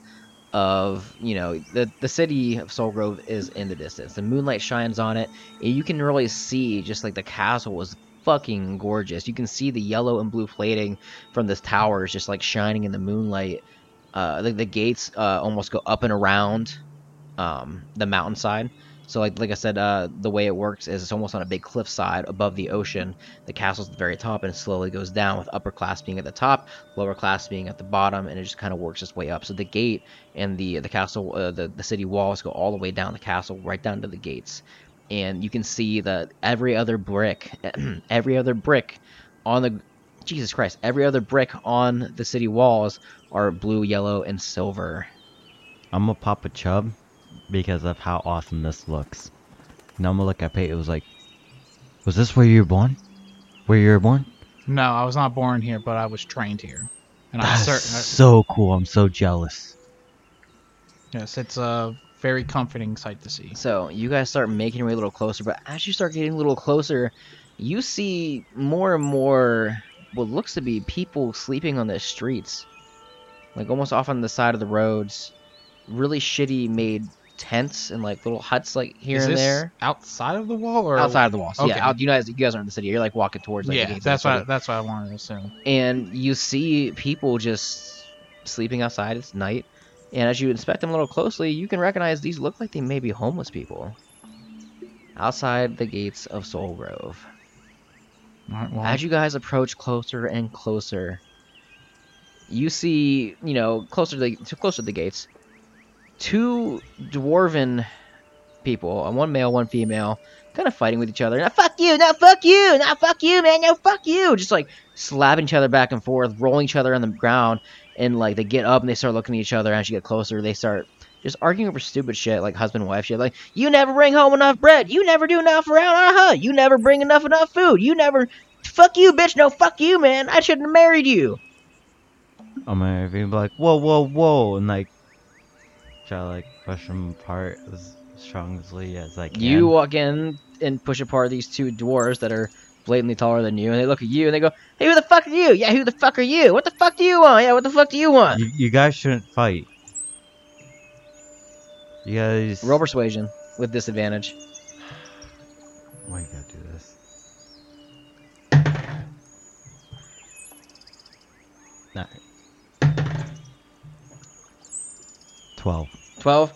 of, you know, the the city of Soul Grove is in the distance. The moonlight shines on it, and you can really see just like the castle was fucking gorgeous. You can see the yellow and blue plating from this tower is just like shining in the moonlight. Uh, the, the gates uh, almost go up and around um, the mountainside. So like like I said, uh, the way it works is it's almost on a big cliffside above the ocean. The castle's at the very top, and it slowly goes down with upper class being at the top, lower class being at the bottom, and it just kind of works its way up. So the gate and the the castle, uh, the the city walls go all the way down the castle, right down to the gates, and you can see that every other brick, every other brick on the Jesus Christ, every other brick on the city walls are blue, yellow, and silver. I'm a chub because of how awesome this looks. Now I'm gonna look at Pate. It was like, was this where you were born? Where you were born? No, I was not born here, but I was trained here. And I'm That's certain. so cool. I'm so jealous. yes, it's a very comforting sight to see. So you guys start making your way a little closer, but as you start getting a little closer, you see more and more what looks to be people sleeping on the streets, like almost off on the side of the roads. Really shitty made tents and like little huts, like here Is and this there. outside of the wall or Outside of the walls, Okay. yeah. Out, you guys, you guys are in the city. You're like walking towards. Like, the yeah, gates that's what city. that's what I wanted to assume. and you see people just sleeping outside. It's night, and as you inspect them a little closely, you can recognize these look like they may be homeless people outside the gates of Soul Grove. All right, well, As you guys approach closer and closer, you see, you know, closer to the to closer to the gates, two dwarven people, uh, one male, one female, kind of fighting with each other. Now fuck you, now fuck you, now fuck you, man, no fuck you, just like slapping each other back and forth, rolling each other on the ground, and like they get up and they start looking at each other. As you get closer, they start just arguing over stupid shit like husband wife shit. Like you never bring home enough bread, you never do enough around our hut, you never bring enough enough food, you never. Fuck you, bitch! No, fuck you, man! I shouldn't have married you. I'm gonna be like, whoa, whoa, whoa, and like, try to like push them apart as strongly as I can. You walk in and push apart these two dwarves that are blatantly taller than you, and they look at you and they go, "Hey, who the fuck are you? Yeah, who the fuck are you? What the fuck do you want? Yeah, what the fuck do you want?" you, you guys shouldn't fight. You guys. Roll persuasion with disadvantage. Why you gotta do this? Alright. Twelve. Twelve.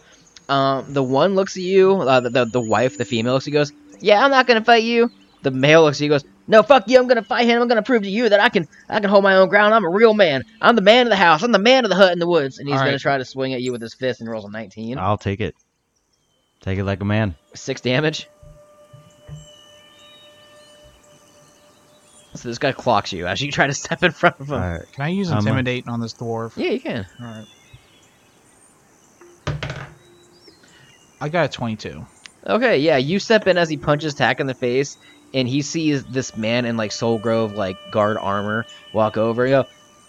Um, the one looks at you. Uh, the, the the wife, the female, looks. He goes, "Yeah, I'm not gonna fight you." The male looks at you. Goes, "No, fuck you. I'm gonna fight him. I'm gonna prove to you that I can I can hold my own ground. I'm a real man. I'm the man of the house. I'm the man of the hut in the woods." And he's All gonna right. try to swing at you with his fist and rolls a 19. I'll take it. Take it like a man. Six damage. So this guy clocks you as you try to step in front of him. Alright. Can I use I'm a- intimidate on this dwarf? Yeah, you can. All right. I got a 22. Okay, yeah, you step in as he punches Tack in the face, and he sees this man in like Soul Grove like guard armor walk over and go,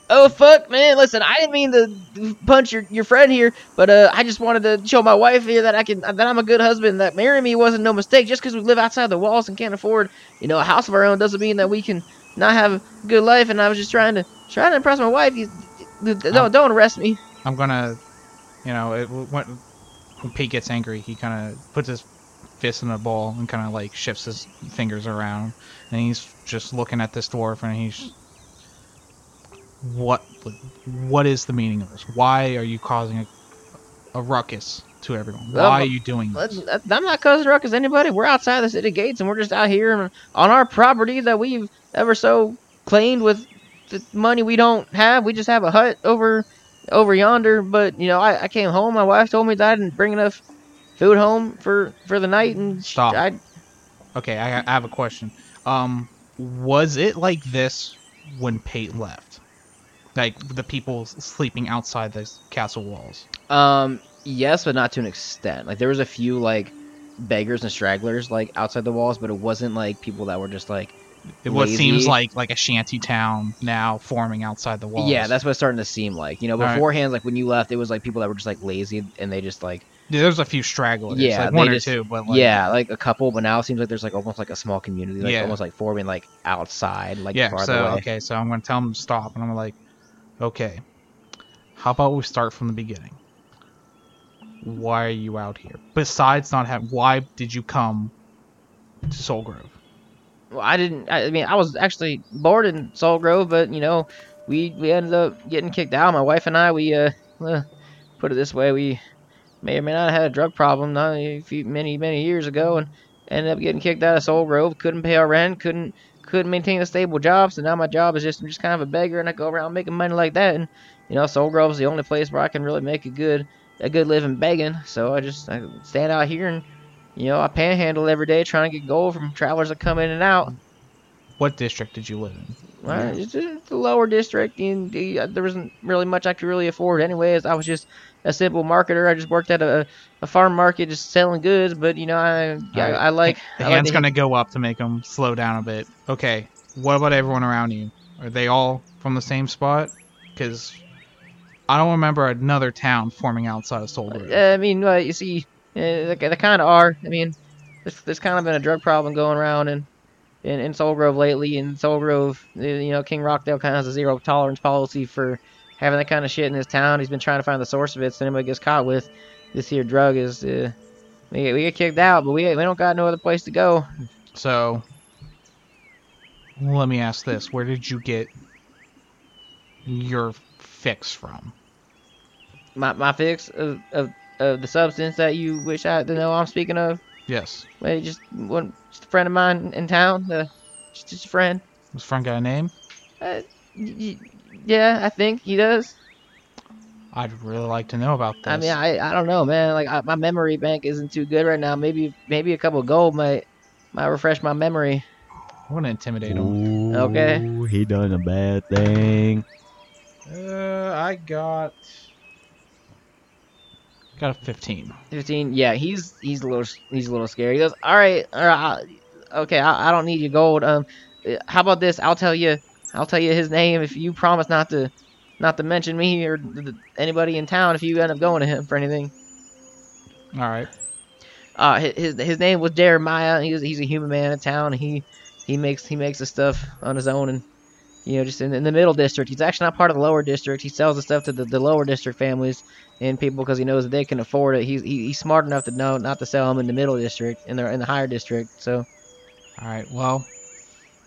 "Oh fuck, man! Listen, I didn't mean to punch your, your friend here, but uh, I just wanted to show my wife here that I can that I'm a good husband. That marrying me wasn't no mistake. Just because we live outside the walls and can't afford, you know, a house of our own doesn't mean that we can not have a good life. And I was just trying to trying to impress my wife. You, don't don't arrest me." I'm gonna, you know, it, when, when Pete gets angry, he kind of puts his fist in the ball and kind of like shifts his fingers around, and he's just looking at this dwarf, and he's, what, what is the meaning of this? Why are you causing a, a ruckus to everyone? Why are you doing this? I'm not causing ruckus anybody. We're outside the city gates and we're just out here on our property that we've ever so claimed with the money we don't have. We just have a hut over over yonder. But you know, I, I came home. My wife told me that I didn't bring enough food home for for the night, and Stop. I, Okay, I, I have a question. Um, was it like this when Pate left? Like the people sleeping outside the castle walls? um, yes, but not to an extent. Like there was a few like beggars and stragglers like outside the walls, but it wasn't like people that were just like It was seems like like a shanty town now forming outside the walls. Yeah, that's what it's starting to seem like. You know, beforehand, like when you left, it was like people that were just like lazy and they just like Yeah, there's a few stragglers. Yeah, like one they or just- two, but like, yeah, like a couple. But now it seems like there's like almost like a small community, like Yeah. almost like forming like outside, like yeah. farther So away. okay, so I'm gonna tell them to stop, and I'm like, okay, how about we start from the beginning? Why are you out here? Besides not having, why did you come to Soul Grove? Well, I didn't. I, I mean, I was actually born in Soul Grove, but you know, we we ended up getting kicked out. My wife and I, we uh, put it this way, we may or may not have had a drug problem not a few many many years ago, and ended up getting kicked out of Soul Grove. Couldn't pay our rent. Couldn't couldn't maintain a stable job. So now my job is just I'm just kind of a beggar, and I go around making money like that. And you know, Soul Grove's the only place where I can really make a good a good living begging. So I just I stand out here and you know I panhandle every day trying to get gold from travelers that come in and out. What district did you live in? Well, it's the lower district, and the, uh, there wasn't really much I could really afford. Anyways, I was just a simple marketer. I just worked at a, a farm market, just selling goods. But you know, I I, Alright. I like The I like hand's to- gonna go up to make them slow down a bit. Okay. What about everyone around you? Are they all from the same spot? Because I don't remember another town forming outside of Soul Uh, I mean, uh, you see, uh, they, they kind of are. I mean, there's, there's kind of been a drug problem going around in, in, in Soul Grove lately. In Soul Grove, you know, King Rockdale kind of has a zero tolerance policy for having that kind of shit in his town. He's been trying to find the source of it, so anybody gets caught with this here drug is, uh, we, get- we get kicked out, but we, we don't got no other place to go. So, let me ask this: Where did you get your fix from? My, my fix of, of, of the substance that you wish I to know I'm speaking of, Yes. well, just one just a friend of mine in town, uh, just, just a friend. Was friend got a name? Uh, y- y- yeah, I think he does. I'd really like to know about this. I mean, I, I don't know, man. Like I, my memory bank isn't too good right now. Maybe maybe a couple of gold might might refresh my memory. I want to intimidate him. Okay. He done a bad thing. Uh, I got got a 15. Fifteen. Yeah, he's he's a little he's a little scary. He goes, all right, all right, okay. I, I don't need your gold. Um, how about this? I'll tell you. I'll tell you his name if you promise not to not to mention me or th- anybody in town if you end up going to him for anything. All right. uh his his name was Jeremiah. He was he's a human man in town. He he makes he makes the stuff on his own and you know just in, in the middle district. He's actually not part of the lower district. He sells the stuff to the, the lower district families and people because he knows that they can afford it. He's he, he's smart enough to know not to sell them in the middle district in the in the higher district. So All right. Well,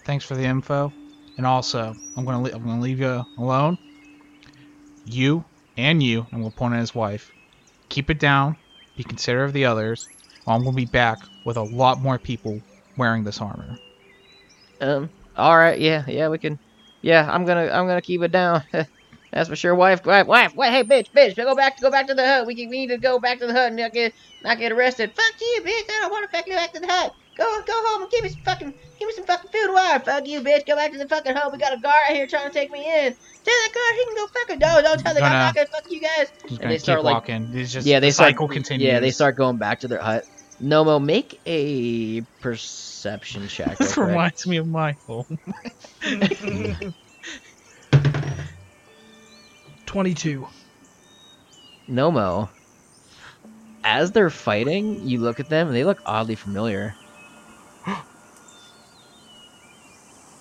thanks for the info. And also, I'm gonna I'm gonna leave you alone. You and you, I'm gonna point at his wife. Keep it down. Be considerate of the others. I'm gonna be back with a lot more people wearing this armor. um all right yeah yeah we can yeah I'm gonna I'm gonna keep it down. That's for sure, wife. Wife, wife. Wait, hey, bitch, bitch. Go back, go back to the hut. We, can, we need to go back to the hut and not get, not get arrested. Fuck you, bitch. I don't want to fucking go back to the hut. Go, go home and give me some fucking, give me some fucking food water. Fuck you, bitch. Go back to the fucking hut. We got a guard out here trying to take me in. Tell that guard he can go fucking. No, don't tell the guy. I'm not gonna fuck you guys. Just And they start, like- walking. It's just yeah, they the start. cycle continues. Yeah, they start going back to their hut. Nomo, make a perception check. This quick. reminds me of Michael. 22. Nomo, as they're fighting, you look at them and they look oddly familiar.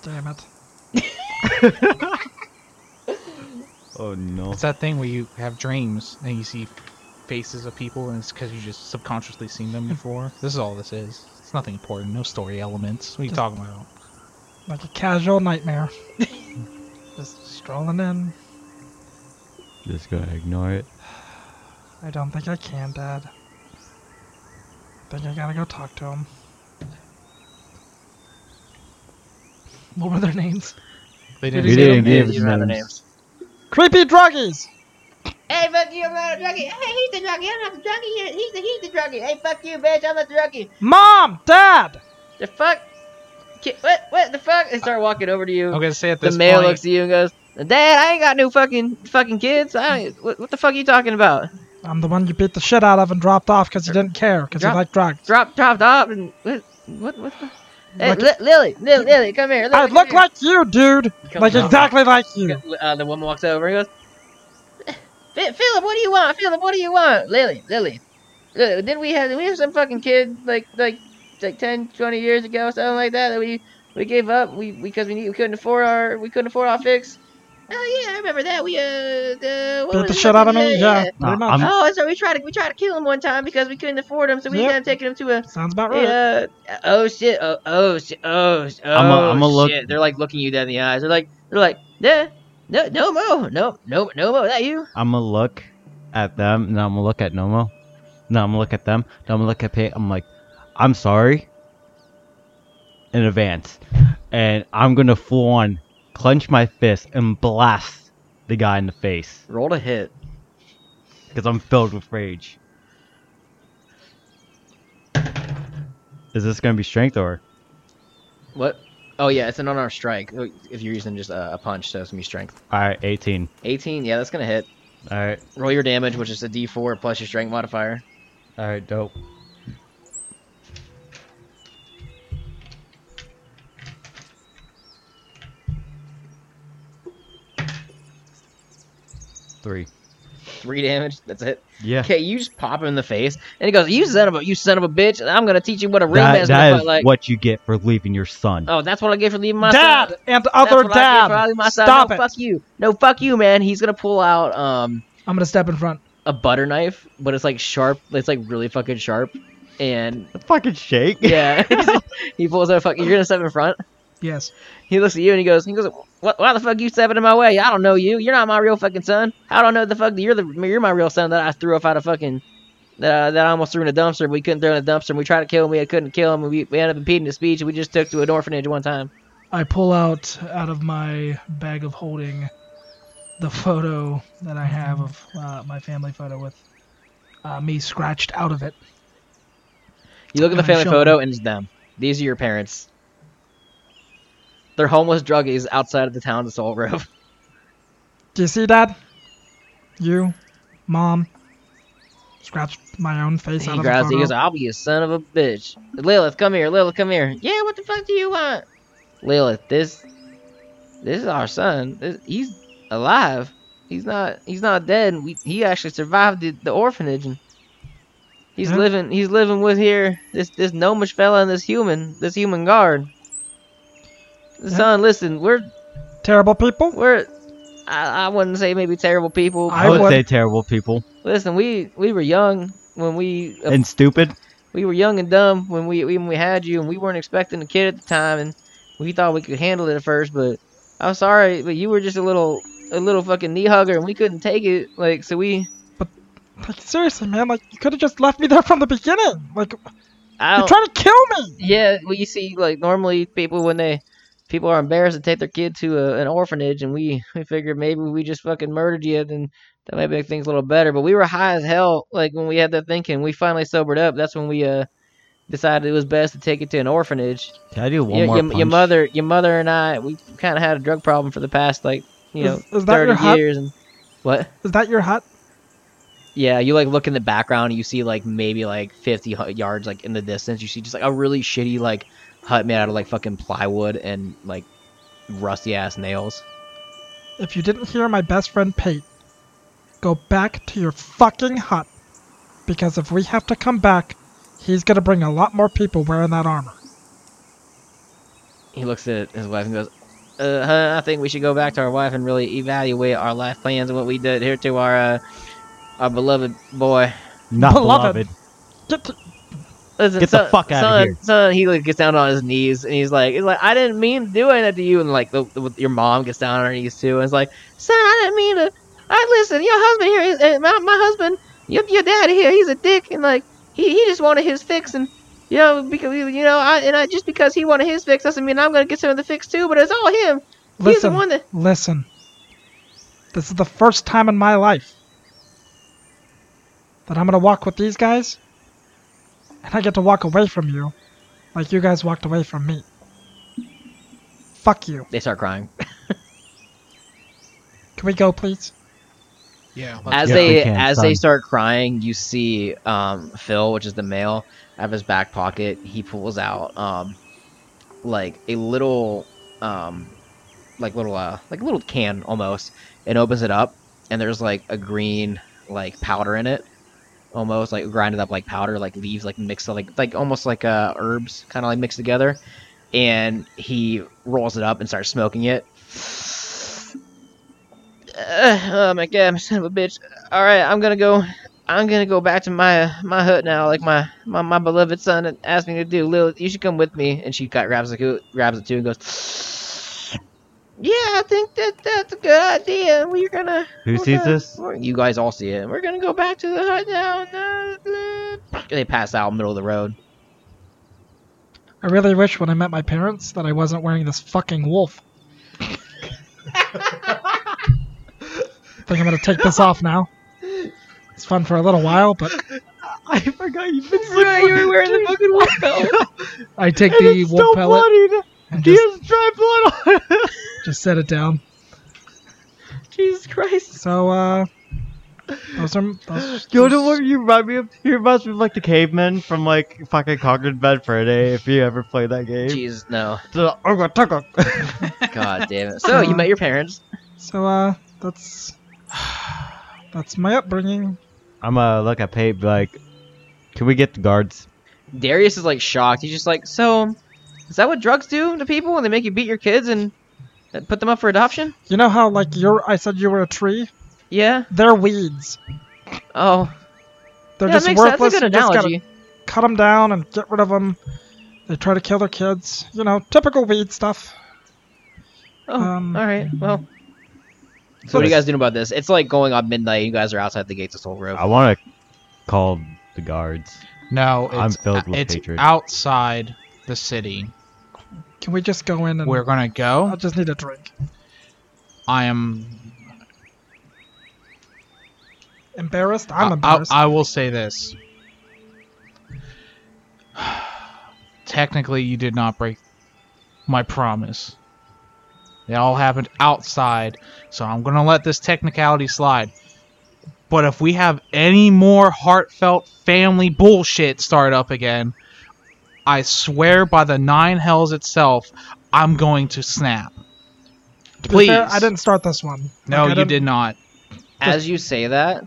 Damn it. Oh no. It's that thing where you have dreams and you see faces of people, and it's because you just subconsciously seen them before. this is all this is. It's nothing important. No story elements. What are you Just- talking about? Like a casual nightmare. Just strolling in. Just gonna ignore it. I don't think I can, Dad. I think I gotta go talk to him. What were their names? They Did didn't. he We didn't give you don't names. Creepy druggies! Hey, fuck you, I'm not a druggie. Hey, he's the druggie. I'm not the druggie. He- He's the he's the druggie. Hey, fuck you, bitch. I'm not the druggie. Mom! Dad! The fuck? What? What the fuck? They start walking over to you. I'm gonna say at this the male point. looks at you and goes, "Dad, I ain't got no fucking fucking kids. I ain't, what, what the fuck are you talking about? I'm the one you beat the shit out of and dropped off because you didn't care, because you like drugs. Drop, dropped off and what? What? What? The? Hey, Like- Li- Lily, Lily, Lily, come here. Lily, I come look here. like you, dude! Comes Like over. exactly like you. Uh, the woman walks over and goes, "Phil- Philip, what do you want? Philip, what do you want? Lily, Lily, Lily didn't we have, did we have some fucking kid like, like, like 10, 20 years ago, something like that, that we, we gave up, we, because we, need, we couldn't afford our, we couldn't afford our fix? Oh yeah, I remember that. We uh, uh what Beat was the it? shit out of me? Yeah, Yeah, No, pretty much. I'm- Oh, so we tried to we tried to kill him one time because we couldn't afford him, so we Yep. ended up taking him to a Sounds about right. Yeah. Oh shit. Oh oh shit. Oh, oh I'ma- I'ma look- shit. They're like looking you dead in the eyes. They're like they're like yeah. No no mo. No no no mo. That you? I'm gonna look at them, and I'm gonna look at Nomo. No, I'm gonna look at them. Then I'm gonna look at Pate. I'm like, I'm sorry in advance, and I'm gonna full on clench my fist and blast the guy in the face Roll a hit. because I'm filled with rage. Is this gonna be strength or? What? Oh yeah, it's an unarmed strike. Oh, If you're using just a, a punch, so it's gonna be strength. All right, 18. 18. Yeah, that's gonna hit. All right, Roll your damage, which is a D4 plus your strength modifier. all right, dope. Three. Three damage. That's it. Yeah. Okay, you just pop him in the face, and he goes, "You son of a, you son of a bitch! And I'm gonna teach you what a real That, man's gonna that fight is like." what you get for leaving your son. Oh, that's what I get for leaving my Dad son. and That's other what I get for dad. leaving son. Stop no, it. Fuck you. No, fuck you, man. He's gonna pull out um I'm gonna step in front. a butter knife, but it's like sharp. It's like really fucking sharp. And fucking shake. yeah, he pulls out a fucking. You're gonna step in front. Yes. He looks at you and he goes, he goes, what, why the fuck you stepping in my way? I don't know you. You're not my real fucking son. I don't know the fuck. That you're the you're my real son that I threw off out of fucking. That, uh, that I almost threw in a dumpster. We couldn't throw in a dumpster. and We tried to kill him. We couldn't kill him. and We, we ended up impeding his speech. and We just took to an orphanage one time. I pull out out of my bag of holding the photo that I have of uh, my family photo with uh, me scratched out of it. You look at the family photo me. and it's them. These are your parents. They're homeless druggies outside of the town of Soul Grove. Do you see, that? You, Mom, scratched my own face He out of grabs. the He goes, "I'll be a son of a bitch." Lilith, come here. Lilith, come here. Yeah, what the fuck do you want? Lilith, this, this is our son. This, he's alive. He's not. He's not dead. We, he actually survived the, the orphanage, and he's Yeah. living. He's living with here. This this gnomish fella and this human. This human guard. Yeah. Son, listen, we're Terrible people. we're. I, I wouldn't say maybe terrible people. I I would would- say terrible people Listen, we we were young when we uh, and stupid. we were young and dumb when we when we had you, and we weren't expecting a kid at the time, and we thought we could handle it at first. But I'm sorry, but you were just a little a little fucking knee hugger, and we couldn't take it. Like so, we Like seriously, man. Like you could have just left me there from the beginning. Like I you're trying to kill me. Yeah, well, you see, like normally people when they people are embarrassed to take their kid to a, an orphanage, and we we figured maybe we just fucking murdered you, then that might make things a little better. But we were high as hell, like when we had that thinking. We finally sobered up. That's when we uh decided it was best to take it to an orphanage. Can I do one your, more your, your mother, your mother and I, we kind of had a drug problem for the past like you know Is- is that your thirty hut? years and what? Is that your hut? Yeah, you like look in the background and you see like maybe like fifty yards like in the distance. You see just like a really shitty like hut made out of like fucking plywood and like rusty ass nails. If you didn't hear my best friend Pate, go back to your fucking hut. Because if we have to come back, he's gonna bring a lot more people wearing that armor. He looks at his wife and goes, "Uh, huh, I think we should go back to our wife and really evaluate our life plans and what we did here to our uh, our beloved boy." Not Beloved. beloved. Get to, Listen, Get the son, fuck outta son, here. Son, he like gets down on his knees and he's like, he's like, I didn't mean to do anything to you. And like, the, the, your mom gets down on her knees too, and it's like, son, I didn't mean to. I listen, your husband here, is, uh, my, my husband, your, your dad here, he's a dick, and like, he, he just wanted his fix, and you know, because you know, I and I just because he wanted his fix doesn't mean I'm gonna get some of the fix too. But it's all him. He's the one that. listen. This is the first time in my life that I'm gonna walk with these guys, and I get to walk away from you, like you guys walked away from me. Fuck you. They start crying Can we go, please? Yeah. as Yeah, they we can, as they start crying. You see um, Phil, which is the male, out of his back pocket. He pulls out um, like a little um, like little uh, like a little can almost, and opens it up, and there's like a green like powder in it, almost like grinded up like powder, like leaves like mixed like like almost like uh, herbs, kind of like mixed together, and he rolls it up and starts smoking it. Uh, oh my god, son of a bitch. All right, I'm gonna go. I'm gonna go back to my my hut now, like my my, my beloved son asked me to do. Lil, you should come with me. And she grabs it, grabs it too, and goes. Yeah, I think that that's a good idea. We're gonna. Who we're sees gonna- this? You guys all see it. We're gonna go back to the hut now. uh, They pass out in the middle of the road. I really wish when I met my parents that I wasn't wearing this fucking wolf. I think I'm gonna take this off now. It's fun for a little while, but I forgot you've been Right, you were wearing the fucking wolf belt. I take the wolf pellet and He just, has dry blood on it. Just set it down. Jesus Christ. So, uh, those are those. Yo, those- don't worry, you remind me of he reminds me of like the caveman from like fucking Conker's Bad Fur Day, if you ever played that game. Jesus, no. The- Ugga, tugga. God damn it. So, you met your parents. So, uh, that's that's my upbringing. I'm gonna look at Pate be like, can we get the guards? Darius is like shocked. He's just like, so, is that what drugs do to people when they make you beat your kids and uh, put them up for adoption? You know how like you're? I said you were a tree. Yeah. They're weeds. Oh, They're yeah, just that makes sense. worthless. That's a good analogy. cut them down and get rid of them. They try to kill their kids. You know, typical weed stuff. Oh, Um, all right. Well. So what are you guys doing about this? It's like going on midnight. You guys are outside the gates of Soul Grove. I want to call the guards. No, I'm it's, filled with it's hatred. outside the city. Can we just go in and? We're gonna go. I just need a drink. I am. Embarrassed? I'm I- embarrassed. I, I will say this. Technically, you did not break my promise. It all happened outside, so I'm gonna let this technicality slide. But if we have any more heartfelt family bullshit start up again, I swear by the nine hells itself, I'm going to snap. Please. fair, I didn't start this one. No, Like, you didn't- did not. As you say that,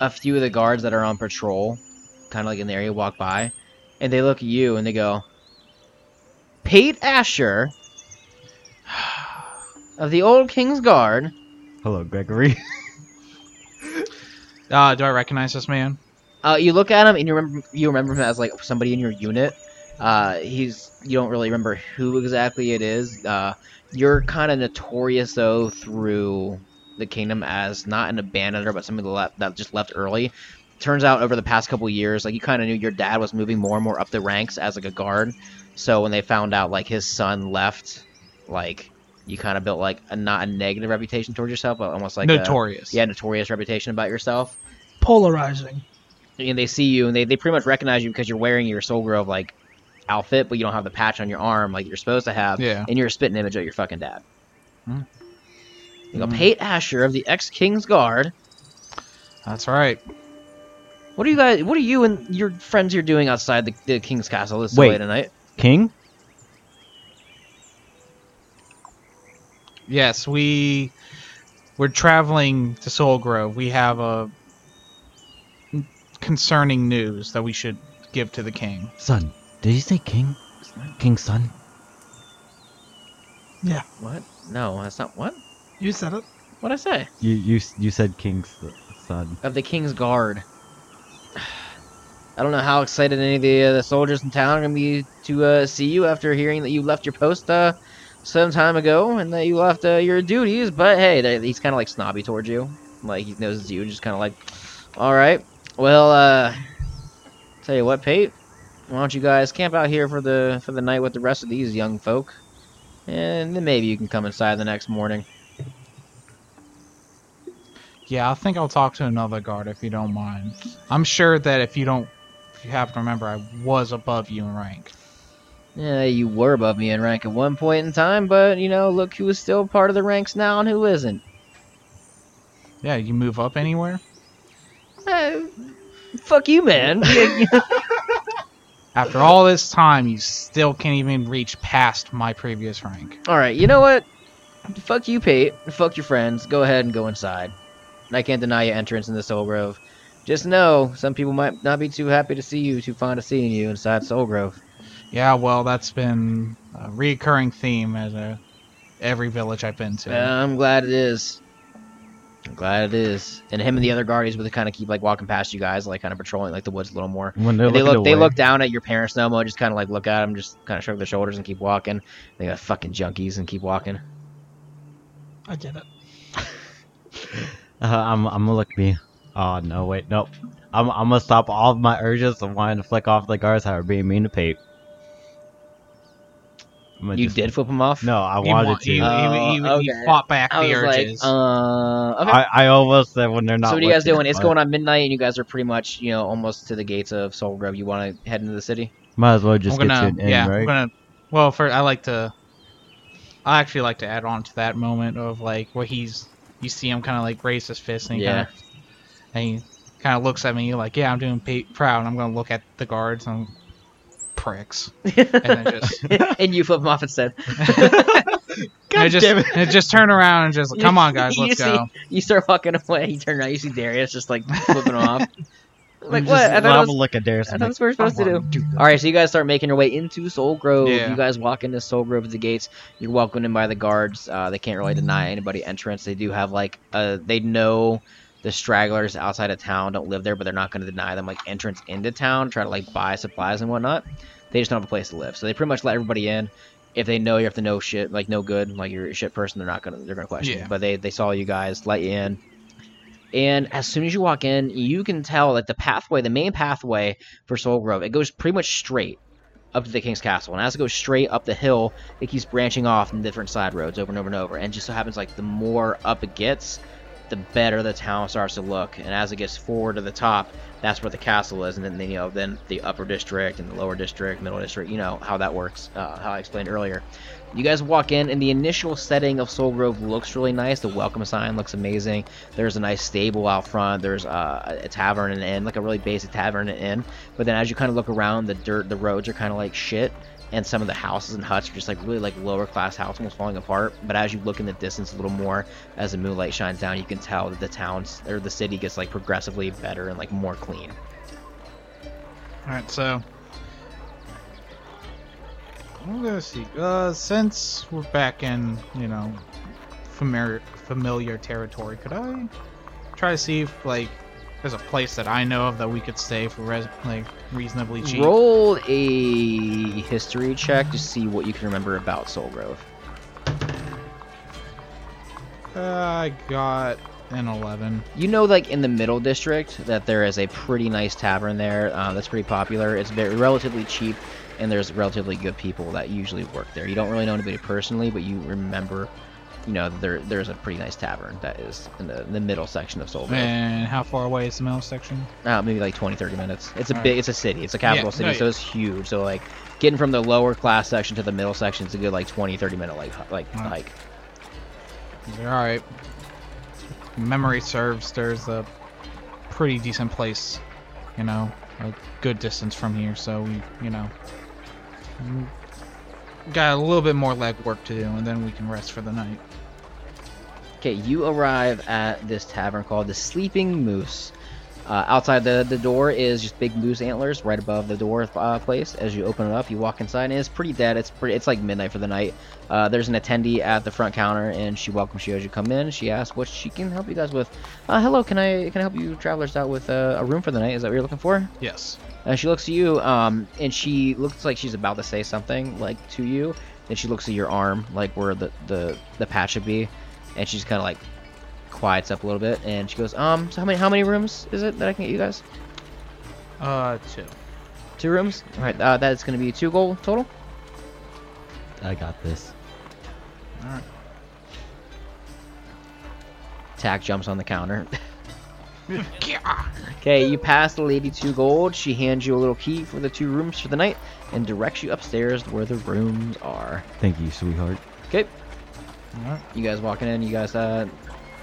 a few of the guards that are on patrol, kind of like in the area, walk by, and they look at you and they go, "Pate Asher of the Old King's Guard." Hello, Gregory. Uh, do I recognize this man? Uh, you look at him and you remember you remember him as like somebody in your unit. Uh, he's you don't really remember who exactly it is. Uh, you're kind of notorious though through the kingdom as not an abandoner, but somebody that left, that just left early. Turns out over the past couple years, like you kind of knew your dad was moving more and more up the ranks as like a guard. So when they found out like his son left, like you kind of built like a not a negative reputation towards yourself, but almost like a, Notorious. yeah, notorious reputation about yourself Polarizing. And they see you and they, they pretty much recognize you because you're wearing your Soul Grove like outfit, but you don't have the patch on your arm like you're supposed to have, Yeah. and you're a spitting image of your fucking dad. Hmm. You go, Hmm. Pate Asher of the ex King's Guard. That's right. What are you guys? What are you and your friends here doing outside the, the King's Castle this Wait. late at? King? Yes, we we're traveling to Soul Grove. We have a concerning news that we should give to the king. Son. Did you say king? King's son? Yeah. What? No, that's not what. You said it. What I say? You you you said king's son. Of the King's Guard. I don't know how excited any of the, uh, the soldiers in town are gonna be to uh, see you after hearing that you left your post uh, some time ago and that you left uh, your duties. But hey, they, he's kind of like snobby towards you, like he knows it's you, just kind of like, all right, well, uh, tell you what, Pate, why don't you guys camp out here for the for the night with the rest of these young folk, and then maybe you can come inside the next morning. Yeah, I think I'll talk to another guard if you don't mind. I'm sure that if you don't if you happen to remember I was above you in rank. Yeah, you were above me in rank at one point in time, but you know, look who is still part of the ranks now and who isn't. Yeah, you move up anywhere? Uh, fuck you, man. After all this time, you still can't even reach past my previous rank. All right, you know what? Fuck you, Pate. Fuck your friends. Go ahead and go inside. I can't deny you entrance in the Soul Grove. Just know, some people might not be too happy to see you, too fond of seeing you inside Soul Grove. Yeah, well, that's been a recurring theme at uh, every village I've been to. Uh, I'm glad it is. I'm glad it is. And him and the other guardians would kind of keep like walking past you guys, like kind of patrolling like the woods a little more. When they're And they looking look, they look down at your parents, Nomo, just kind of like look at them, just kind of shrug their shoulders and keep walking. They got fucking junkies and keep walking. I get it. Uh, I'm, I'm gonna look at me. Oh no, wait, nope. I'm, I'm gonna stop all of my urges of wanting to flick off the guards that are being mean to Pate. I'm You just- did flip him off. No, I He wanted wa- to. He, he, Oh, he, he okay. fought back I the was like, urges. uh, okay. I, I almost said when they're not. so what are you guys looking, doing? It's but going on midnight, and you guys are pretty much, you know, almost to the gates of Soul Grove. You want to head into the city? Might as well just I'm gonna, to an end, yeah, right? I'm gonna. Well, for I like to. I actually like to add on to that moment of like where he's, you see him kind of like raise his fist and he Yeah. kind of, and he kind of looks at me like, yeah, I'm doing pa- proud. And I'm gonna look at the guards and pricks, and then just, and you flip them off instead. and I just, and I just turn around and just, come on, guys, let's see- go. You start walking away. You turn around. You see Darius just like flipping off. Like I'm what? I thought, was, look at Darius. I thought that's what we're supposed to "I do. All right, so you guys start making your way into Soul Grove. Yeah. You guys walk into Soul Grove at the gates. You're welcomed in by the guards. Uh, they can't really deny anybody entrance. They do have like uh, they know the stragglers outside of town don't live there, but they're not going to deny them like entrance into town. Try to like buy supplies and whatnot. They just don't have a place to live, so they pretty much let everybody in. If they know you have to know shit, like no good, like you're a shit person, they're not gonna they're gonna question. Yeah. You. But they they saw you guys, let you in. And as soon as you walk in, you can tell that the pathway, the main pathway for Soul Grove, it goes pretty much straight up to the King's Castle. And as it goes straight up the hill, it keeps branching off in different side roads over and over and over. And just so happens like the more up it gets, the better the town starts to look. And as it gets forward to the top, that's where the castle is. And then you know, then the upper district and the lower district, middle district. You know how that works. Uh, how I explained earlier. You guys walk in, and the initial setting of Soul Grove looks really nice. The welcome sign looks amazing. There's a nice stable out front. There's uh, a tavern and an inn, like a really basic tavern and inn. But then as you kind of look around, the dirt, the roads are kind of like shit, and some of the houses and huts are just like really like lower class houses almost falling apart. But as you look in the distance a little more, as the moonlight shines down, you can tell that the towns or the city gets like progressively better and like more clean. All right, so I'm gonna see. Uh, since we're back in, you know, familiar familiar territory, could I try to see if like there's a place that I know of that we could stay for res- like reasonably cheap? Roll a history check to see what you can remember about Soul Grove. Uh, I got an eleven. You know, like in the middle district, that there is a pretty nice tavern there. Uh, that's pretty popular. It's very relatively cheap, and there's relatively good people that usually work there. You don't really know anybody personally, but you remember, you know, there there's a pretty nice tavern that is in the, in the middle section of Grove. And how far away is the middle section? Uh, maybe like 20, 30 minutes. It's a Alright. big, it's a city. It's a capital Yeah, city, no, so it's huge. So like getting from the lower class section to the middle section is a good like 20, 30 minute like like hike. All right. Memory serves. There's a pretty decent place, you know, a good distance from here. So we, you know, got a little bit more legwork to do, and then we can rest for the night. Okay, you arrive at this tavern called the Sleeping Moose. Uh, outside the, the door is just big moose antlers right above the door uh, place. As you open it up, you walk inside, and it's pretty dead. It's pretty. It's like midnight for the night. Uh, there's an attendee at the front counter, and she welcomes you as you come in. She asks what she can help you guys with. Uh, hello, can I can I help you travelers out with uh, a room for the night? Is that what you're looking for? Yes. And she looks at you, um, and she looks like she's about to say something like to you. Then she looks at your arm, like where the the, the patch should be, and she's kind of like quiets up a little bit, and she goes, um, so how many how many rooms is it that I can get you guys? Uh, two. Two rooms. All right, uh, that's gonna be two gold total. I got this. All right. Tack jumps on the counter. Okay, you pass the lady two gold. She hands you a little key for the two rooms for the night, and directs you upstairs where the rooms are. Thank you, sweetheart. Okay, All right. you guys walking in. You guys uh,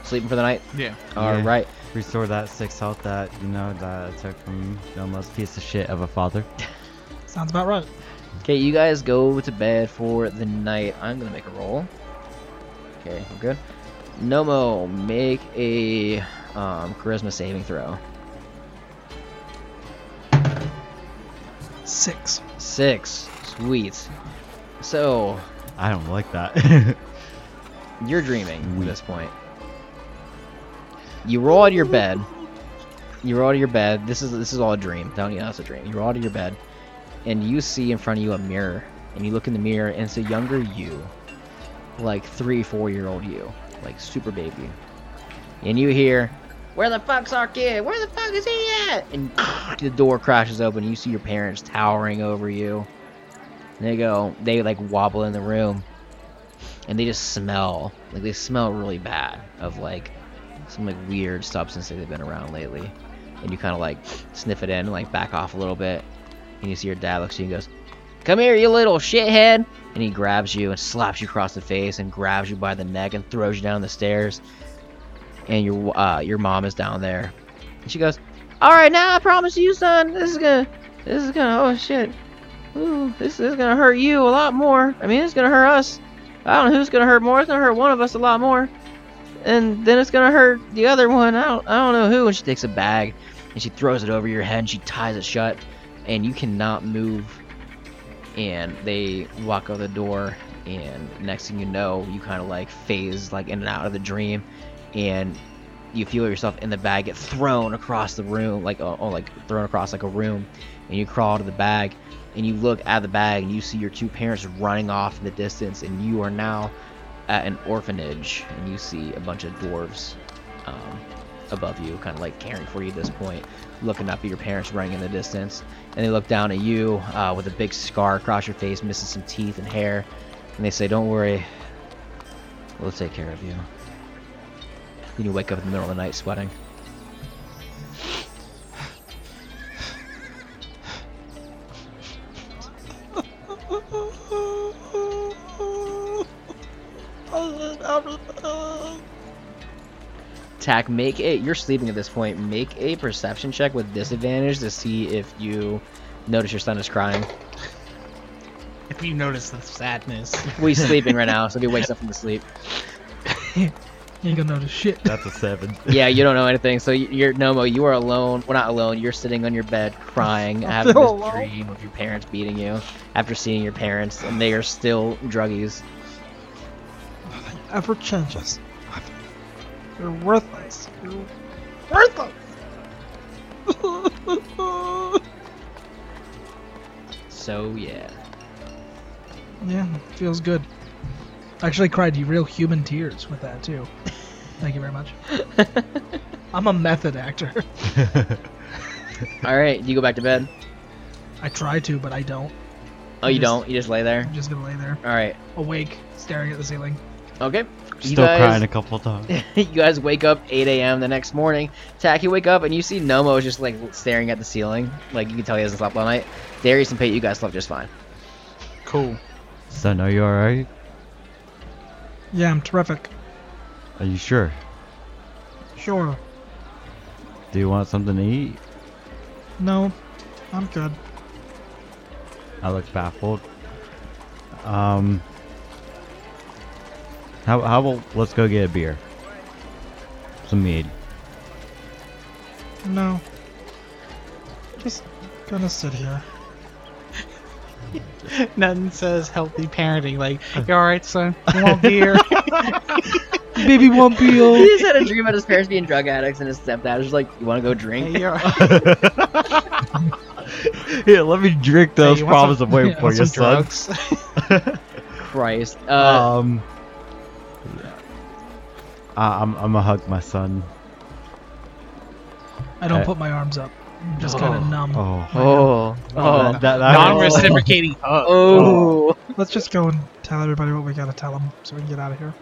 sleeping for the night. Yeah. All Yeah. right. Restore that six health that you know that I took from Nomo's piece of shit of a father. Sounds about right. Okay, you guys go to bed for the night. I'm gonna make a roll. Okay, we're good. Nomo, make a um, charisma saving throw. Six. Six. Sweet. So I don't like that. you're dreaming at this point. You roll out of your bed. You roll out of your bed. This is this is all a dream. Don't you know it's a dream. You roll out of your bed, and you see in front of you a mirror. And you look in the mirror, and it's a younger you, like three, four year old you, like super baby. And you hear, "Where the fuck's our kid? Where the fuck is he at?" And the door crashes open. And you see your parents towering over you. And they go, they like wobble in the room, and they just smell like they smell really bad of like some like weird substance that they've been around lately. And you kind of like sniff it in and like back off a little bit. And you see your dad looks at you and goes, Come here, you little shithead. And he grabs you and slaps you across the face and grabs you by the neck and throws you down the stairs. And your uh, your mom is down there. And she goes, All right, now I promise you, son, this is gonna, this is gonna, oh shit, Ooh, this is gonna hurt you a lot more. I mean, it's gonna hurt us. I don't know who's gonna hurt more. It's gonna hurt one of us a lot more and then it's gonna hurt the other one. I don't, I don't know who. And she takes a bag and she throws it over your head and she ties it shut, and you cannot move. And they walk out the door, and next thing you know, you kind of like phase like in and out of the dream, and you feel yourself in the bag get thrown across the room, like oh, oh like thrown across like a room, and you crawl to the bag, and you look at the bag and you see your two parents running off in the distance, and you are now at an orphanage and you see a bunch of dwarves um, above you, kind of like caring for you at this point, looking up at your parents running in the distance. And they look down at you uh, with a big scar across your face, missing some teeth and hair. And they say, Don't worry, we'll take care of you. Then you wake up in the middle of the night sweating. Tack, make a. You're sleeping at this point. Make a perception check with disadvantage to see if you notice your son is crying. If you notice the sadness. Well, he's sleeping right now, so if he wakes up from the sleep. You ain't gonna notice shit. That's a seven. Yeah, you don't know anything. So you're Nomo. You are alone. Well, not alone. You're sitting on your bed crying, I having feel this alone. dream of your parents beating you after seeing your parents, and they are still druggies. Nothing ever changes. You're worthless. You're worthless. So yeah. yeah, feels good. I actually cried real human tears with that too. Thank you very much. I'm a method actor. All right. Do you go back to bed? I try to, but I don't. Oh, you Just- don't. You just lay there. I'm just gonna lay there, All right. awake, staring at the ceiling. Okay. You Still guys- crying a couple times. you guys wake up 8 a.m. the next morning. Tack, you wake up and you see Nomo just like staring at the ceiling. Like you can tell he hasn't slept all night. Darius and Pate, you guys slept just fine. Cool. Son, are you alright? Yeah, I'm terrific. Are you sure? Sure. Do you want something to eat? No, I'm good. I look baffled. Um. How how about let's go get a beer. Some mead. No. Just gonna sit here. Nothing says healthy parenting like, you're alright, son? You want beer? Baby won't be He just had a dream about his parents being drug addicts and his stepdad was just like, "You want to go Hey, drink?" you alright? Here, let me drink those you want problems some- I'm yeah, for want you, son. Christ. Uh, um. I, I'm I'm gonna hug my son. I don't Uh, put my arms up. I'm just kind Oh. of numb. Oh. oh. Oh. That- that- that- Non-reciprocating hug. Oh. Let's just go and tell everybody what we gotta tell them so we can get out of here.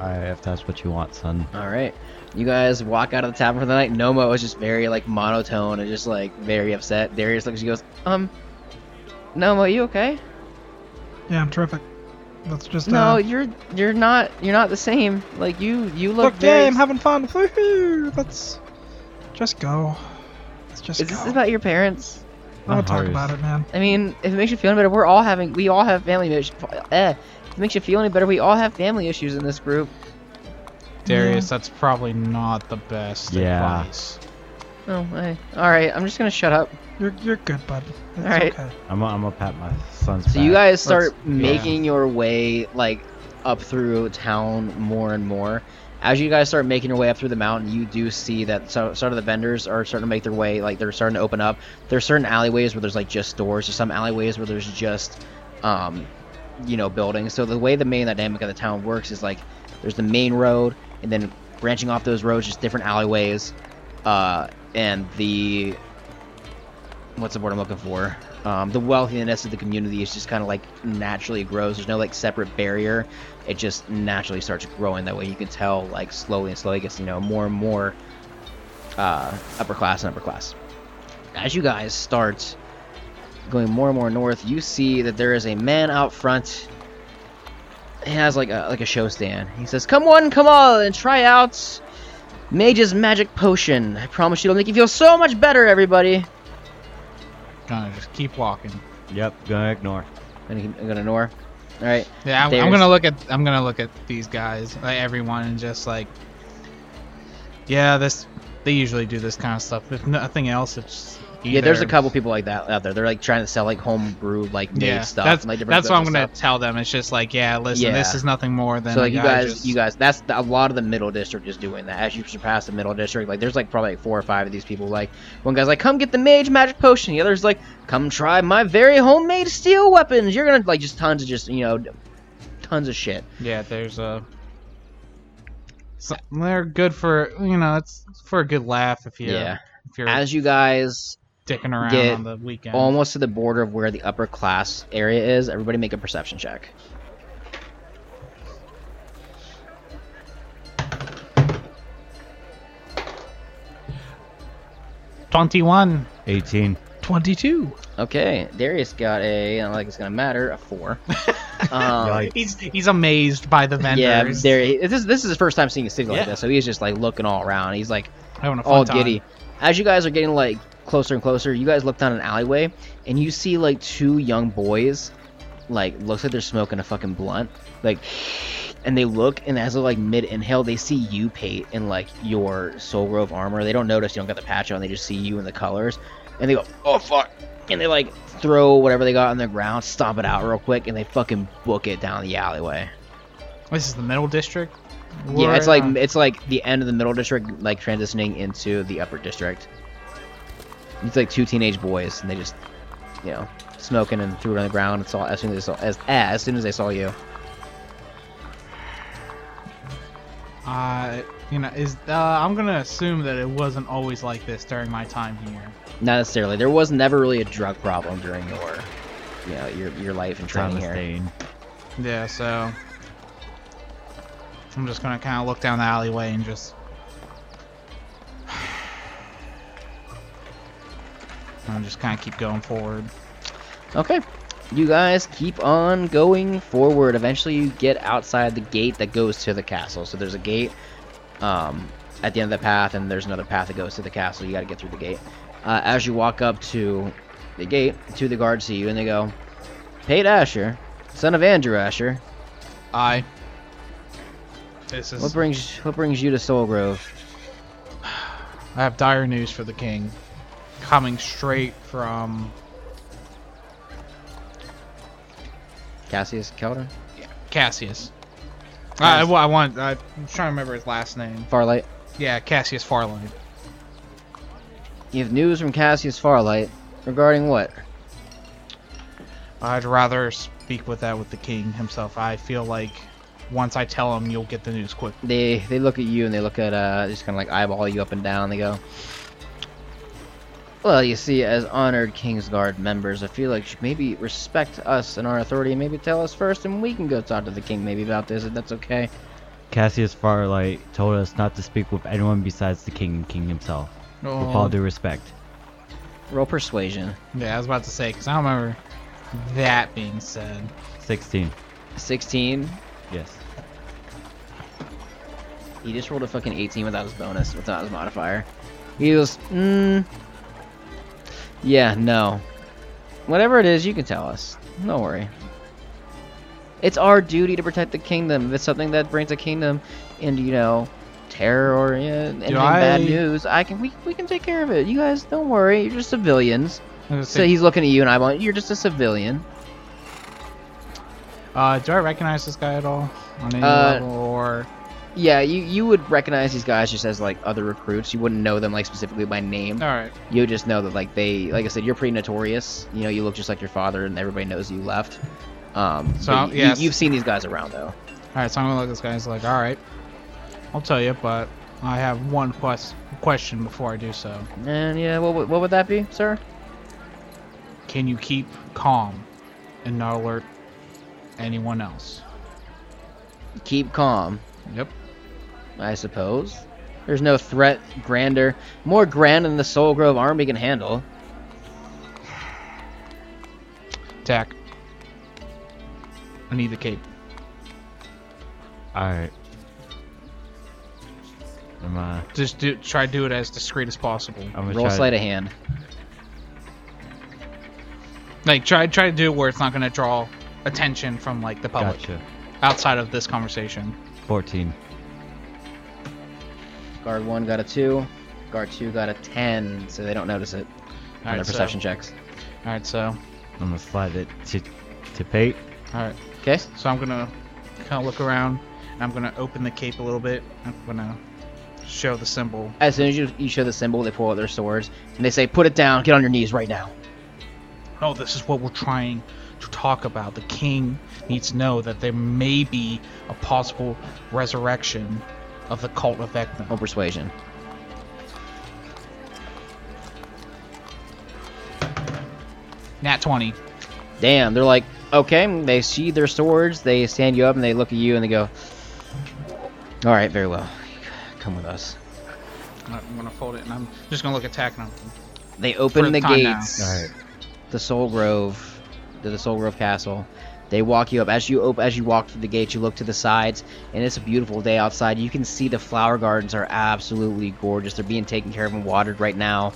Alright, if that's what you want, son. All right. You guys walk out of the tavern for the night. Nomo is just very like monotone and just like very upset. Darius looks. He goes, "Um, Nomo, you okay? Yeah, I'm terrific. Let's just No, uh, you're you're not you're not the same. Like you you look look, very. game, having fun. Woohoo! Let's just go. Let's just Is go. this about your parents? I want My to talk about it, man. I mean, if it makes you feel any better, we're all having we all have family issues. Eh, if it makes you feel any better, we all have family issues in this group. Darius, that's probably not the best Yeah. advice. Oh, hey. All right. I'm just gonna shut up. You're you're good, bud. It's Alright. okay. I'm gonna, I'm gonna pat my son's So you guys start Let's- yeah. making your way like up through town more and more As you guys start making your way up through the mountain, you do see that so, sort of the vendors are starting to make their way, like they're starting to open up. There's certain alleyways where there's like just stores. There's some alleyways where there's just, um, you know, buildings. So the way the main dynamic of the town works is like there's the main road, and then branching off those roads, just different alleyways, uh, and the what's the word I'm looking for? Um, the wealthiness of the community is just kind of like naturally grows. There's no like separate barrier. It just naturally starts growing that way. You can tell like slowly and slowly gets you know more and more uh, upper class and upper class. As you guys start going more and more north, you see that there is a man out front. He has like a like a show stand. He says, "Come on, come on, and try out Mage's magic potion. I promise you, it'll make you feel so much better, everybody." Gonna just keep walking. Yep, gonna ignore. I'm gonna, I'm gonna ignore. All right. Yeah, I'm, I'm gonna look at I'm gonna look at these guys, like everyone, and just like, yeah, this they usually do this kind of stuff. If nothing else, it's Yeah, there's a couple people like that out there. They're like trying to sell like home brewed like made Yeah, stuff. that's and, like, that's what I'm gonna tell them. It's just like, yeah, listen, Yeah. this is nothing more than So like you guys, just- you guys, that's the, a lot of the middle district is doing that. As you surpass the middle district, like there's like probably like four or five of these people. Like one guy's like, "Come get the mage magic potion." The other's like, "Come try my very homemade steel weapons." You're gonna like just tons of just you know, tons of shit. Yeah, there's a. So, they're good for you know it's for a good laugh if you Yeah. if you're As you guys dicking around get on the weekend. almost to the border of where the upper class area is, everybody make a perception check. Twenty-one. 18. 22. Okay, Darius got a, I don't like it's gonna matter, a four. um, He's he's amazed by the vendors. yeah, vendors. there. This is this is his first time seeing a city like this, so he's just like looking all around. He's like having a fun all time. giddy. As you guys are getting like closer and closer, you guys look down an alleyway and you see like two young boys, like looks like they're smoking a fucking blunt, like, and they look and as they're like mid inhale, they see you, Pate, in like your Soul Grove armor. They don't notice you don't got the patch on. They just see you in the colors, and they go, oh fuck, and they like throw whatever they got on the ground, stomp it out real quick, and they fucking book it down the alleyway. This is the middle district. Yeah, it's like uh, it's like the end of the middle district, like transitioning into the upper district. It's like two teenage boys, and they just, you know, smoking and threw it on the ground. And saw as soon as they saw as as soon as they saw you. Uh, you know, is uh, I'm gonna assume that it wasn't always like this during my time here. Not necessarily. There was never really a drug problem during your, you know, your your life and Time training of here. staying. Yeah, so I'm just gonna kind of look down the alleyway and just. I'm just kind of keep going forward. Okay. You guys keep on going forward. Eventually, you get outside the gate that goes to the castle. So there's a gate um, at the end of the path, and there's another path that goes to the castle. You got to get through the gate. Uh, as you walk up to the gate, two of the guards see you, and they go, "Pate Asher, son of Andrew Asher, I. This is. what brings what brings you to Soul Grove?" I have dire news for the king. Coming straight from Cassius Keldon, Cassius. I, I, I want. I'm trying to remember his last name. Farlight. Yeah, Cassius Farlight. You have news from Cassius Farlight regarding what? I'd rather speak with that with the king himself. I feel like once I tell him, you'll get the news quick. they they look at you and they look at uh just kind of like eyeball you up and down. They go, "Well, you see, as honored Kingsguard members, I feel like you should maybe respect us and our authority, and maybe tell us first, and we can go talk to the king maybe about this. If that's okay." Cassius Farlight told us not to speak with anyone besides the king and king himself. With all Oh, due respect. Roll persuasion. yeah, I was about to say because I don't remember that being said. 16. Sixteen. Yes. He just rolled a fucking eighteen without his bonus, without his modifier. He was, mm, "Yeah, no. Whatever it is, you can tell us. Don't worry." It's our duty to protect the kingdom. If it's something that brings the kingdom into, you know, terror or yeah, anything bad news, I can we, we can take care of it. You guys don't worry. You're just civilians. So say, he's looking at you and I'm like, you're just a civilian. uh, do I recognize this guy at all on any Uh, level, or Yeah, you you would recognize these guys just as like other recruits. You wouldn't know them like specifically by name. All right. You would just know that like they, like I said, you're pretty notorious. You know, you look just like your father, and everybody knows you left. Um, So, but y- yes. you, have seen these guys around though. All right. So I'm gonna look at this guy. He's like, all right, I'll tell you, but I have one quest- question before I do so. And yeah, what what would that be, sir? Can you keep calm and not alert anyone else? Keep calm, Yep. I suppose. There's no threat grander, more grand than the Soul Grove army can handle. Tack. I need the cape. Alright. Am I? Just do try to do it as discreet as possible. I'm gonna Roll try. sleight of hand. Like try try to do it where it's not gonna draw attention from like the public Gotcha. outside of this conversation. 14. Guard one got a two. Guard two got a ten, so they don't notice it on Alright, their so, perception checks. Alright, so I'm gonna slide it to to Pate. alright. Okay. So I'm gonna kinda look around I'm gonna open the cape a little bit. I'm gonna show the symbol. As soon as you, you show the symbol, they pull out their swords and they say, "Put it down. Get on your knees right now." Oh, this is what we're trying to talk about. The king needs to know that there may be a possible resurrection of the cult of Vecna. Roll persuasion. Nat 20. Damn, they're like, okay. They see their swords. They stand you up and they look at you and they go, "All right, very well. Come with us." I'm gonna fold it and I'm just gonna look at Tack now. They open For the gates. Alright. the Soul Grove, to the Soul Grove Castle. They walk you up as you op- as you walk through the gates. You look to the sides, and it's a beautiful day outside. You can see the flower gardens are absolutely gorgeous. They're being taken care of and watered right now.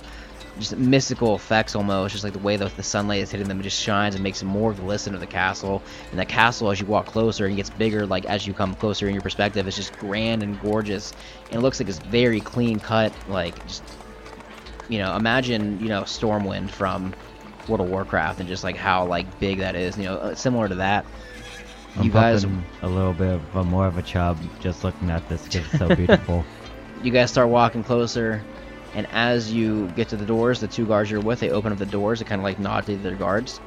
Just mystical effects almost, just like the way that the sunlight is hitting them. It just shines and makes it more glisten of the castle. And the castle, as you walk closer and gets bigger, like as you come closer in your perspective, it's just grand and gorgeous. And it looks like it's very clean cut. Like just, you know, imagine you know Stormwind from World of Warcraft and just like how like big that is. You know, uh, similar to that. I'm You guys- a little bit of a, more of a chub just looking at this 'cause it's so beautiful. You guys start walking closer, and as you get to the doors, the two guards you're with, they open up the doors. They kind of like nod to their guards.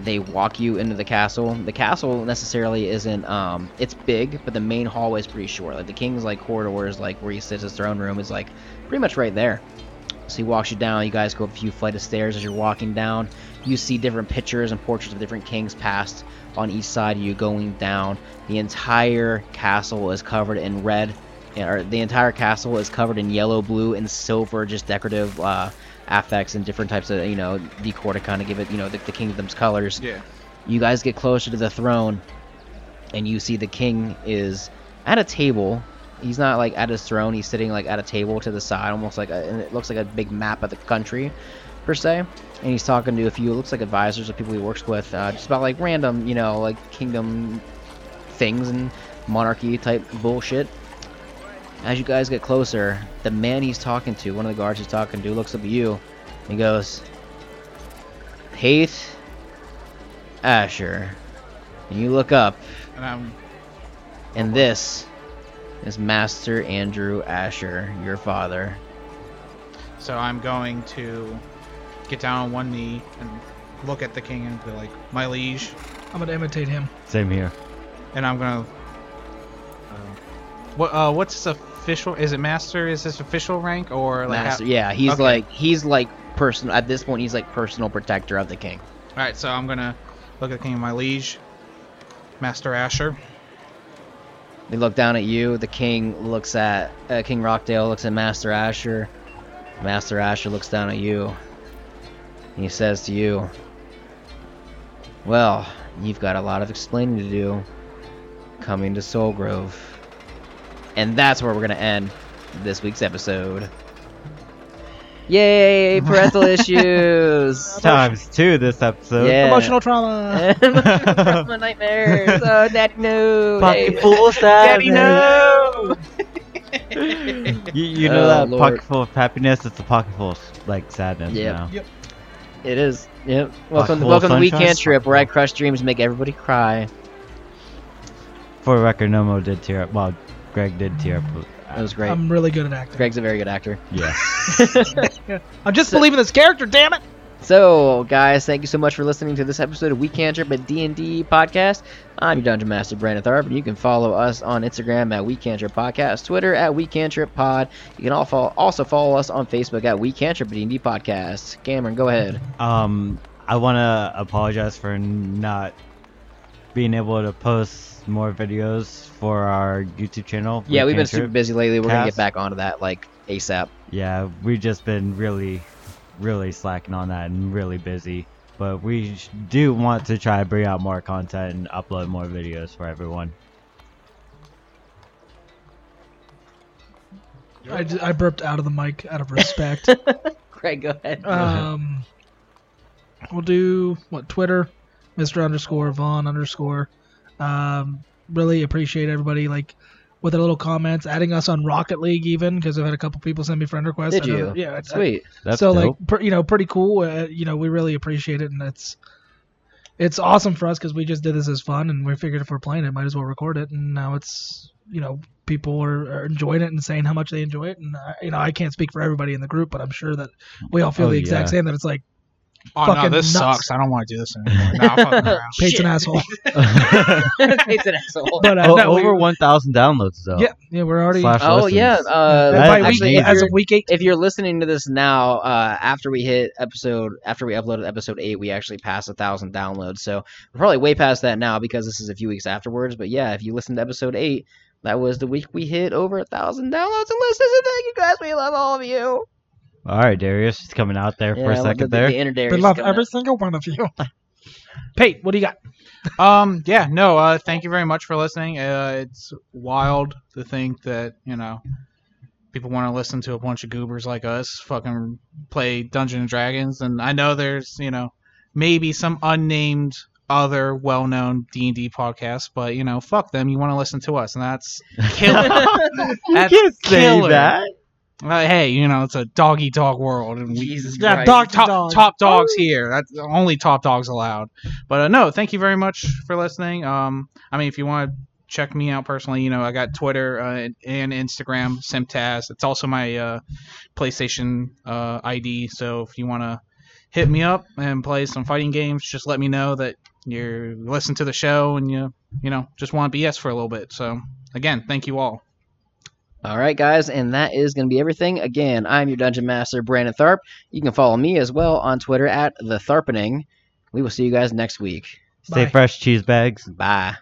They walk you into the castle. The castle necessarily isn't. Um, it's big, but the main hallway is pretty short. Like the king's like corridors, like where he sits his throne room, is like pretty much right there. So he walks you down. You guys go up a few flight of stairs as you're walking down. You see different pictures and portraits of different kings past on each side of you going down. The entire castle is covered in red, or the entire castle is covered in yellow, blue, and silver, just decorative uh, affects and different types of you know decor to kind of give it you know the, the kingdom's colors. Yeah. You guys get closer to the throne, and you see the king is at a table. He's not like at his throne. He's sitting like at a table to the side, almost like a. And it looks like a big map of the country, per se. And he's talking to a few. It looks like advisors or people he works with, uh, just about like random, you know, like kingdom things and monarchy type bullshit. As you guys get closer, the man he's talking to, one of the guards he's talking to, looks up at you. And he goes, Haith Asher. And you look up, And I'm and this is Master Andrew Asher, your father. so I'm going to get down on one knee and look at the king and be like, "My liege," I'm gonna imitate him. Same here. and I'm gonna. Uh, what? Uh, what's his official? Is it master? Is his official rank or like? Master, how- yeah, he's Okay. like he's like personal at this point. He's like personal protector of the king. All right, so I'm gonna look at the king, my liege, Master Asher. They look down at you. The king looks at uh, King Rockdale. Looks at Master Asher. Master Asher looks down at you. He says to you, "Well, you've got a lot of explaining to do. Coming to Soul Grove." And that's where we're gonna end this week's episode. Yay! Parental issues. Times two this episode. Yeah. Emotional trauma. My nightmares. Oh, Daddy, no. Pocket Yay. full of Daddy, sadness. no. You, you know Oh, that Lord. pocket full of happiness? It's a pocket full of like sadness Yep. now. Yep. It is. Yep. Welcome, full of welcome to Week sunshine? Cantrip, where I crush dreams and make everybody cry. For the record, Nomo did tear up. Well, Greg did tear up. It was great. I'm really good at acting. Greg's a very good actor. Yeah. I'm just believing this character, damn it! So, guys, thank you so much for listening to this episode of We Can't Trip at D&D podcast. I'm your Dungeon Master, Brandon Tharp, and you can follow us on Instagram at We Can't Trip Podcast, Twitter at We Can't Trip Pod. You can also follow us on Facebook at We Can't Trip D&D Podcast. Cameron, go ahead. Um, I want to apologize for not being able to post more videos for our YouTube channel. Yeah, We we've been Can't super busy lately. We're going to get back onto that, like, ASAP. Yeah, we've just been really, really slacking on that and really busy. But we do want to try to bring out more content and upload more videos for everyone. I, ju- I burped out of the mic out of respect. Greg, go ahead. um, we'll do what Twitter, Mr. Underscore Vaughn Underscore. Um, really appreciate everybody like with their little comments, adding us on Rocket League even because I've had a couple people send me friend requests. Did you? yeah, it's- Sweet. That's so dope. like pr- you know pretty cool. Uh, you know we really appreciate it, and it's it's awesome for us because we just did this as fun, and we figured if we're playing it, might as well record it. And now it's you know people are, are enjoying it and saying how much they enjoy it, and I, you know I can't speak for everybody in the group, but I'm sure that we all feel Oh, the exact yeah. same. That it's like Oh no, this nuts. sucks. I don't want to do this anymore. Nah, I'm fucking around. Pate's an asshole. it's an asshole. But uh, Oh, no, we- over 1,000 downloads though. yeah, yeah, we're already. Slash Oh, listens. yeah. Uh, by That's week, actually, if as you're, of week eight. if you're listening to this now, uh, after we hit episode, after we uploaded episode eight, we actually passed a thousand downloads. So we're probably way past that now because this is a few weeks afterwards. But yeah, if you listen to episode eight, that was the week we hit over a thousand downloads and listens. And thank you guys. We love all of you. All right, Darius, just coming out there for a Yeah, second the, there. The, the inner Darius we is love coming every out. single one of you. Pate, what do you got? Um, yeah, no, uh, thank you very much for listening. Uh, it's wild to think that, you know, people want to listen to a bunch of goobers like us fucking play Dungeons and Dragons. And I know there's, you know, maybe some unnamed other well-known D&D podcasts, but, you know, fuck them. You want to listen to us, and that's killer. you That's can't say killer. that. Uh, hey, you know, it's a doggy dog world. And we, Jesus Yeah, dog- top dog. top dogs here. That's only top dogs allowed. But uh, no, thank you very much for listening. Um, I mean, if you want to check me out personally, you know, I got Twitter uh, and Instagram, Simtaz. It's also my uh, PlayStation uh, ID. So if you want to hit me up and play some fighting games, just let me know that you listen to the show and you you know just want BS for a little bit. So again, thank you all. All right, guys, and that is going to be everything. Again, I'm your Dungeon Master, Brandon Tharp. You can follow me as well on Twitter at the Tharpening. We will see you guys next week. Stay Bye. fresh, cheese bags. Bye.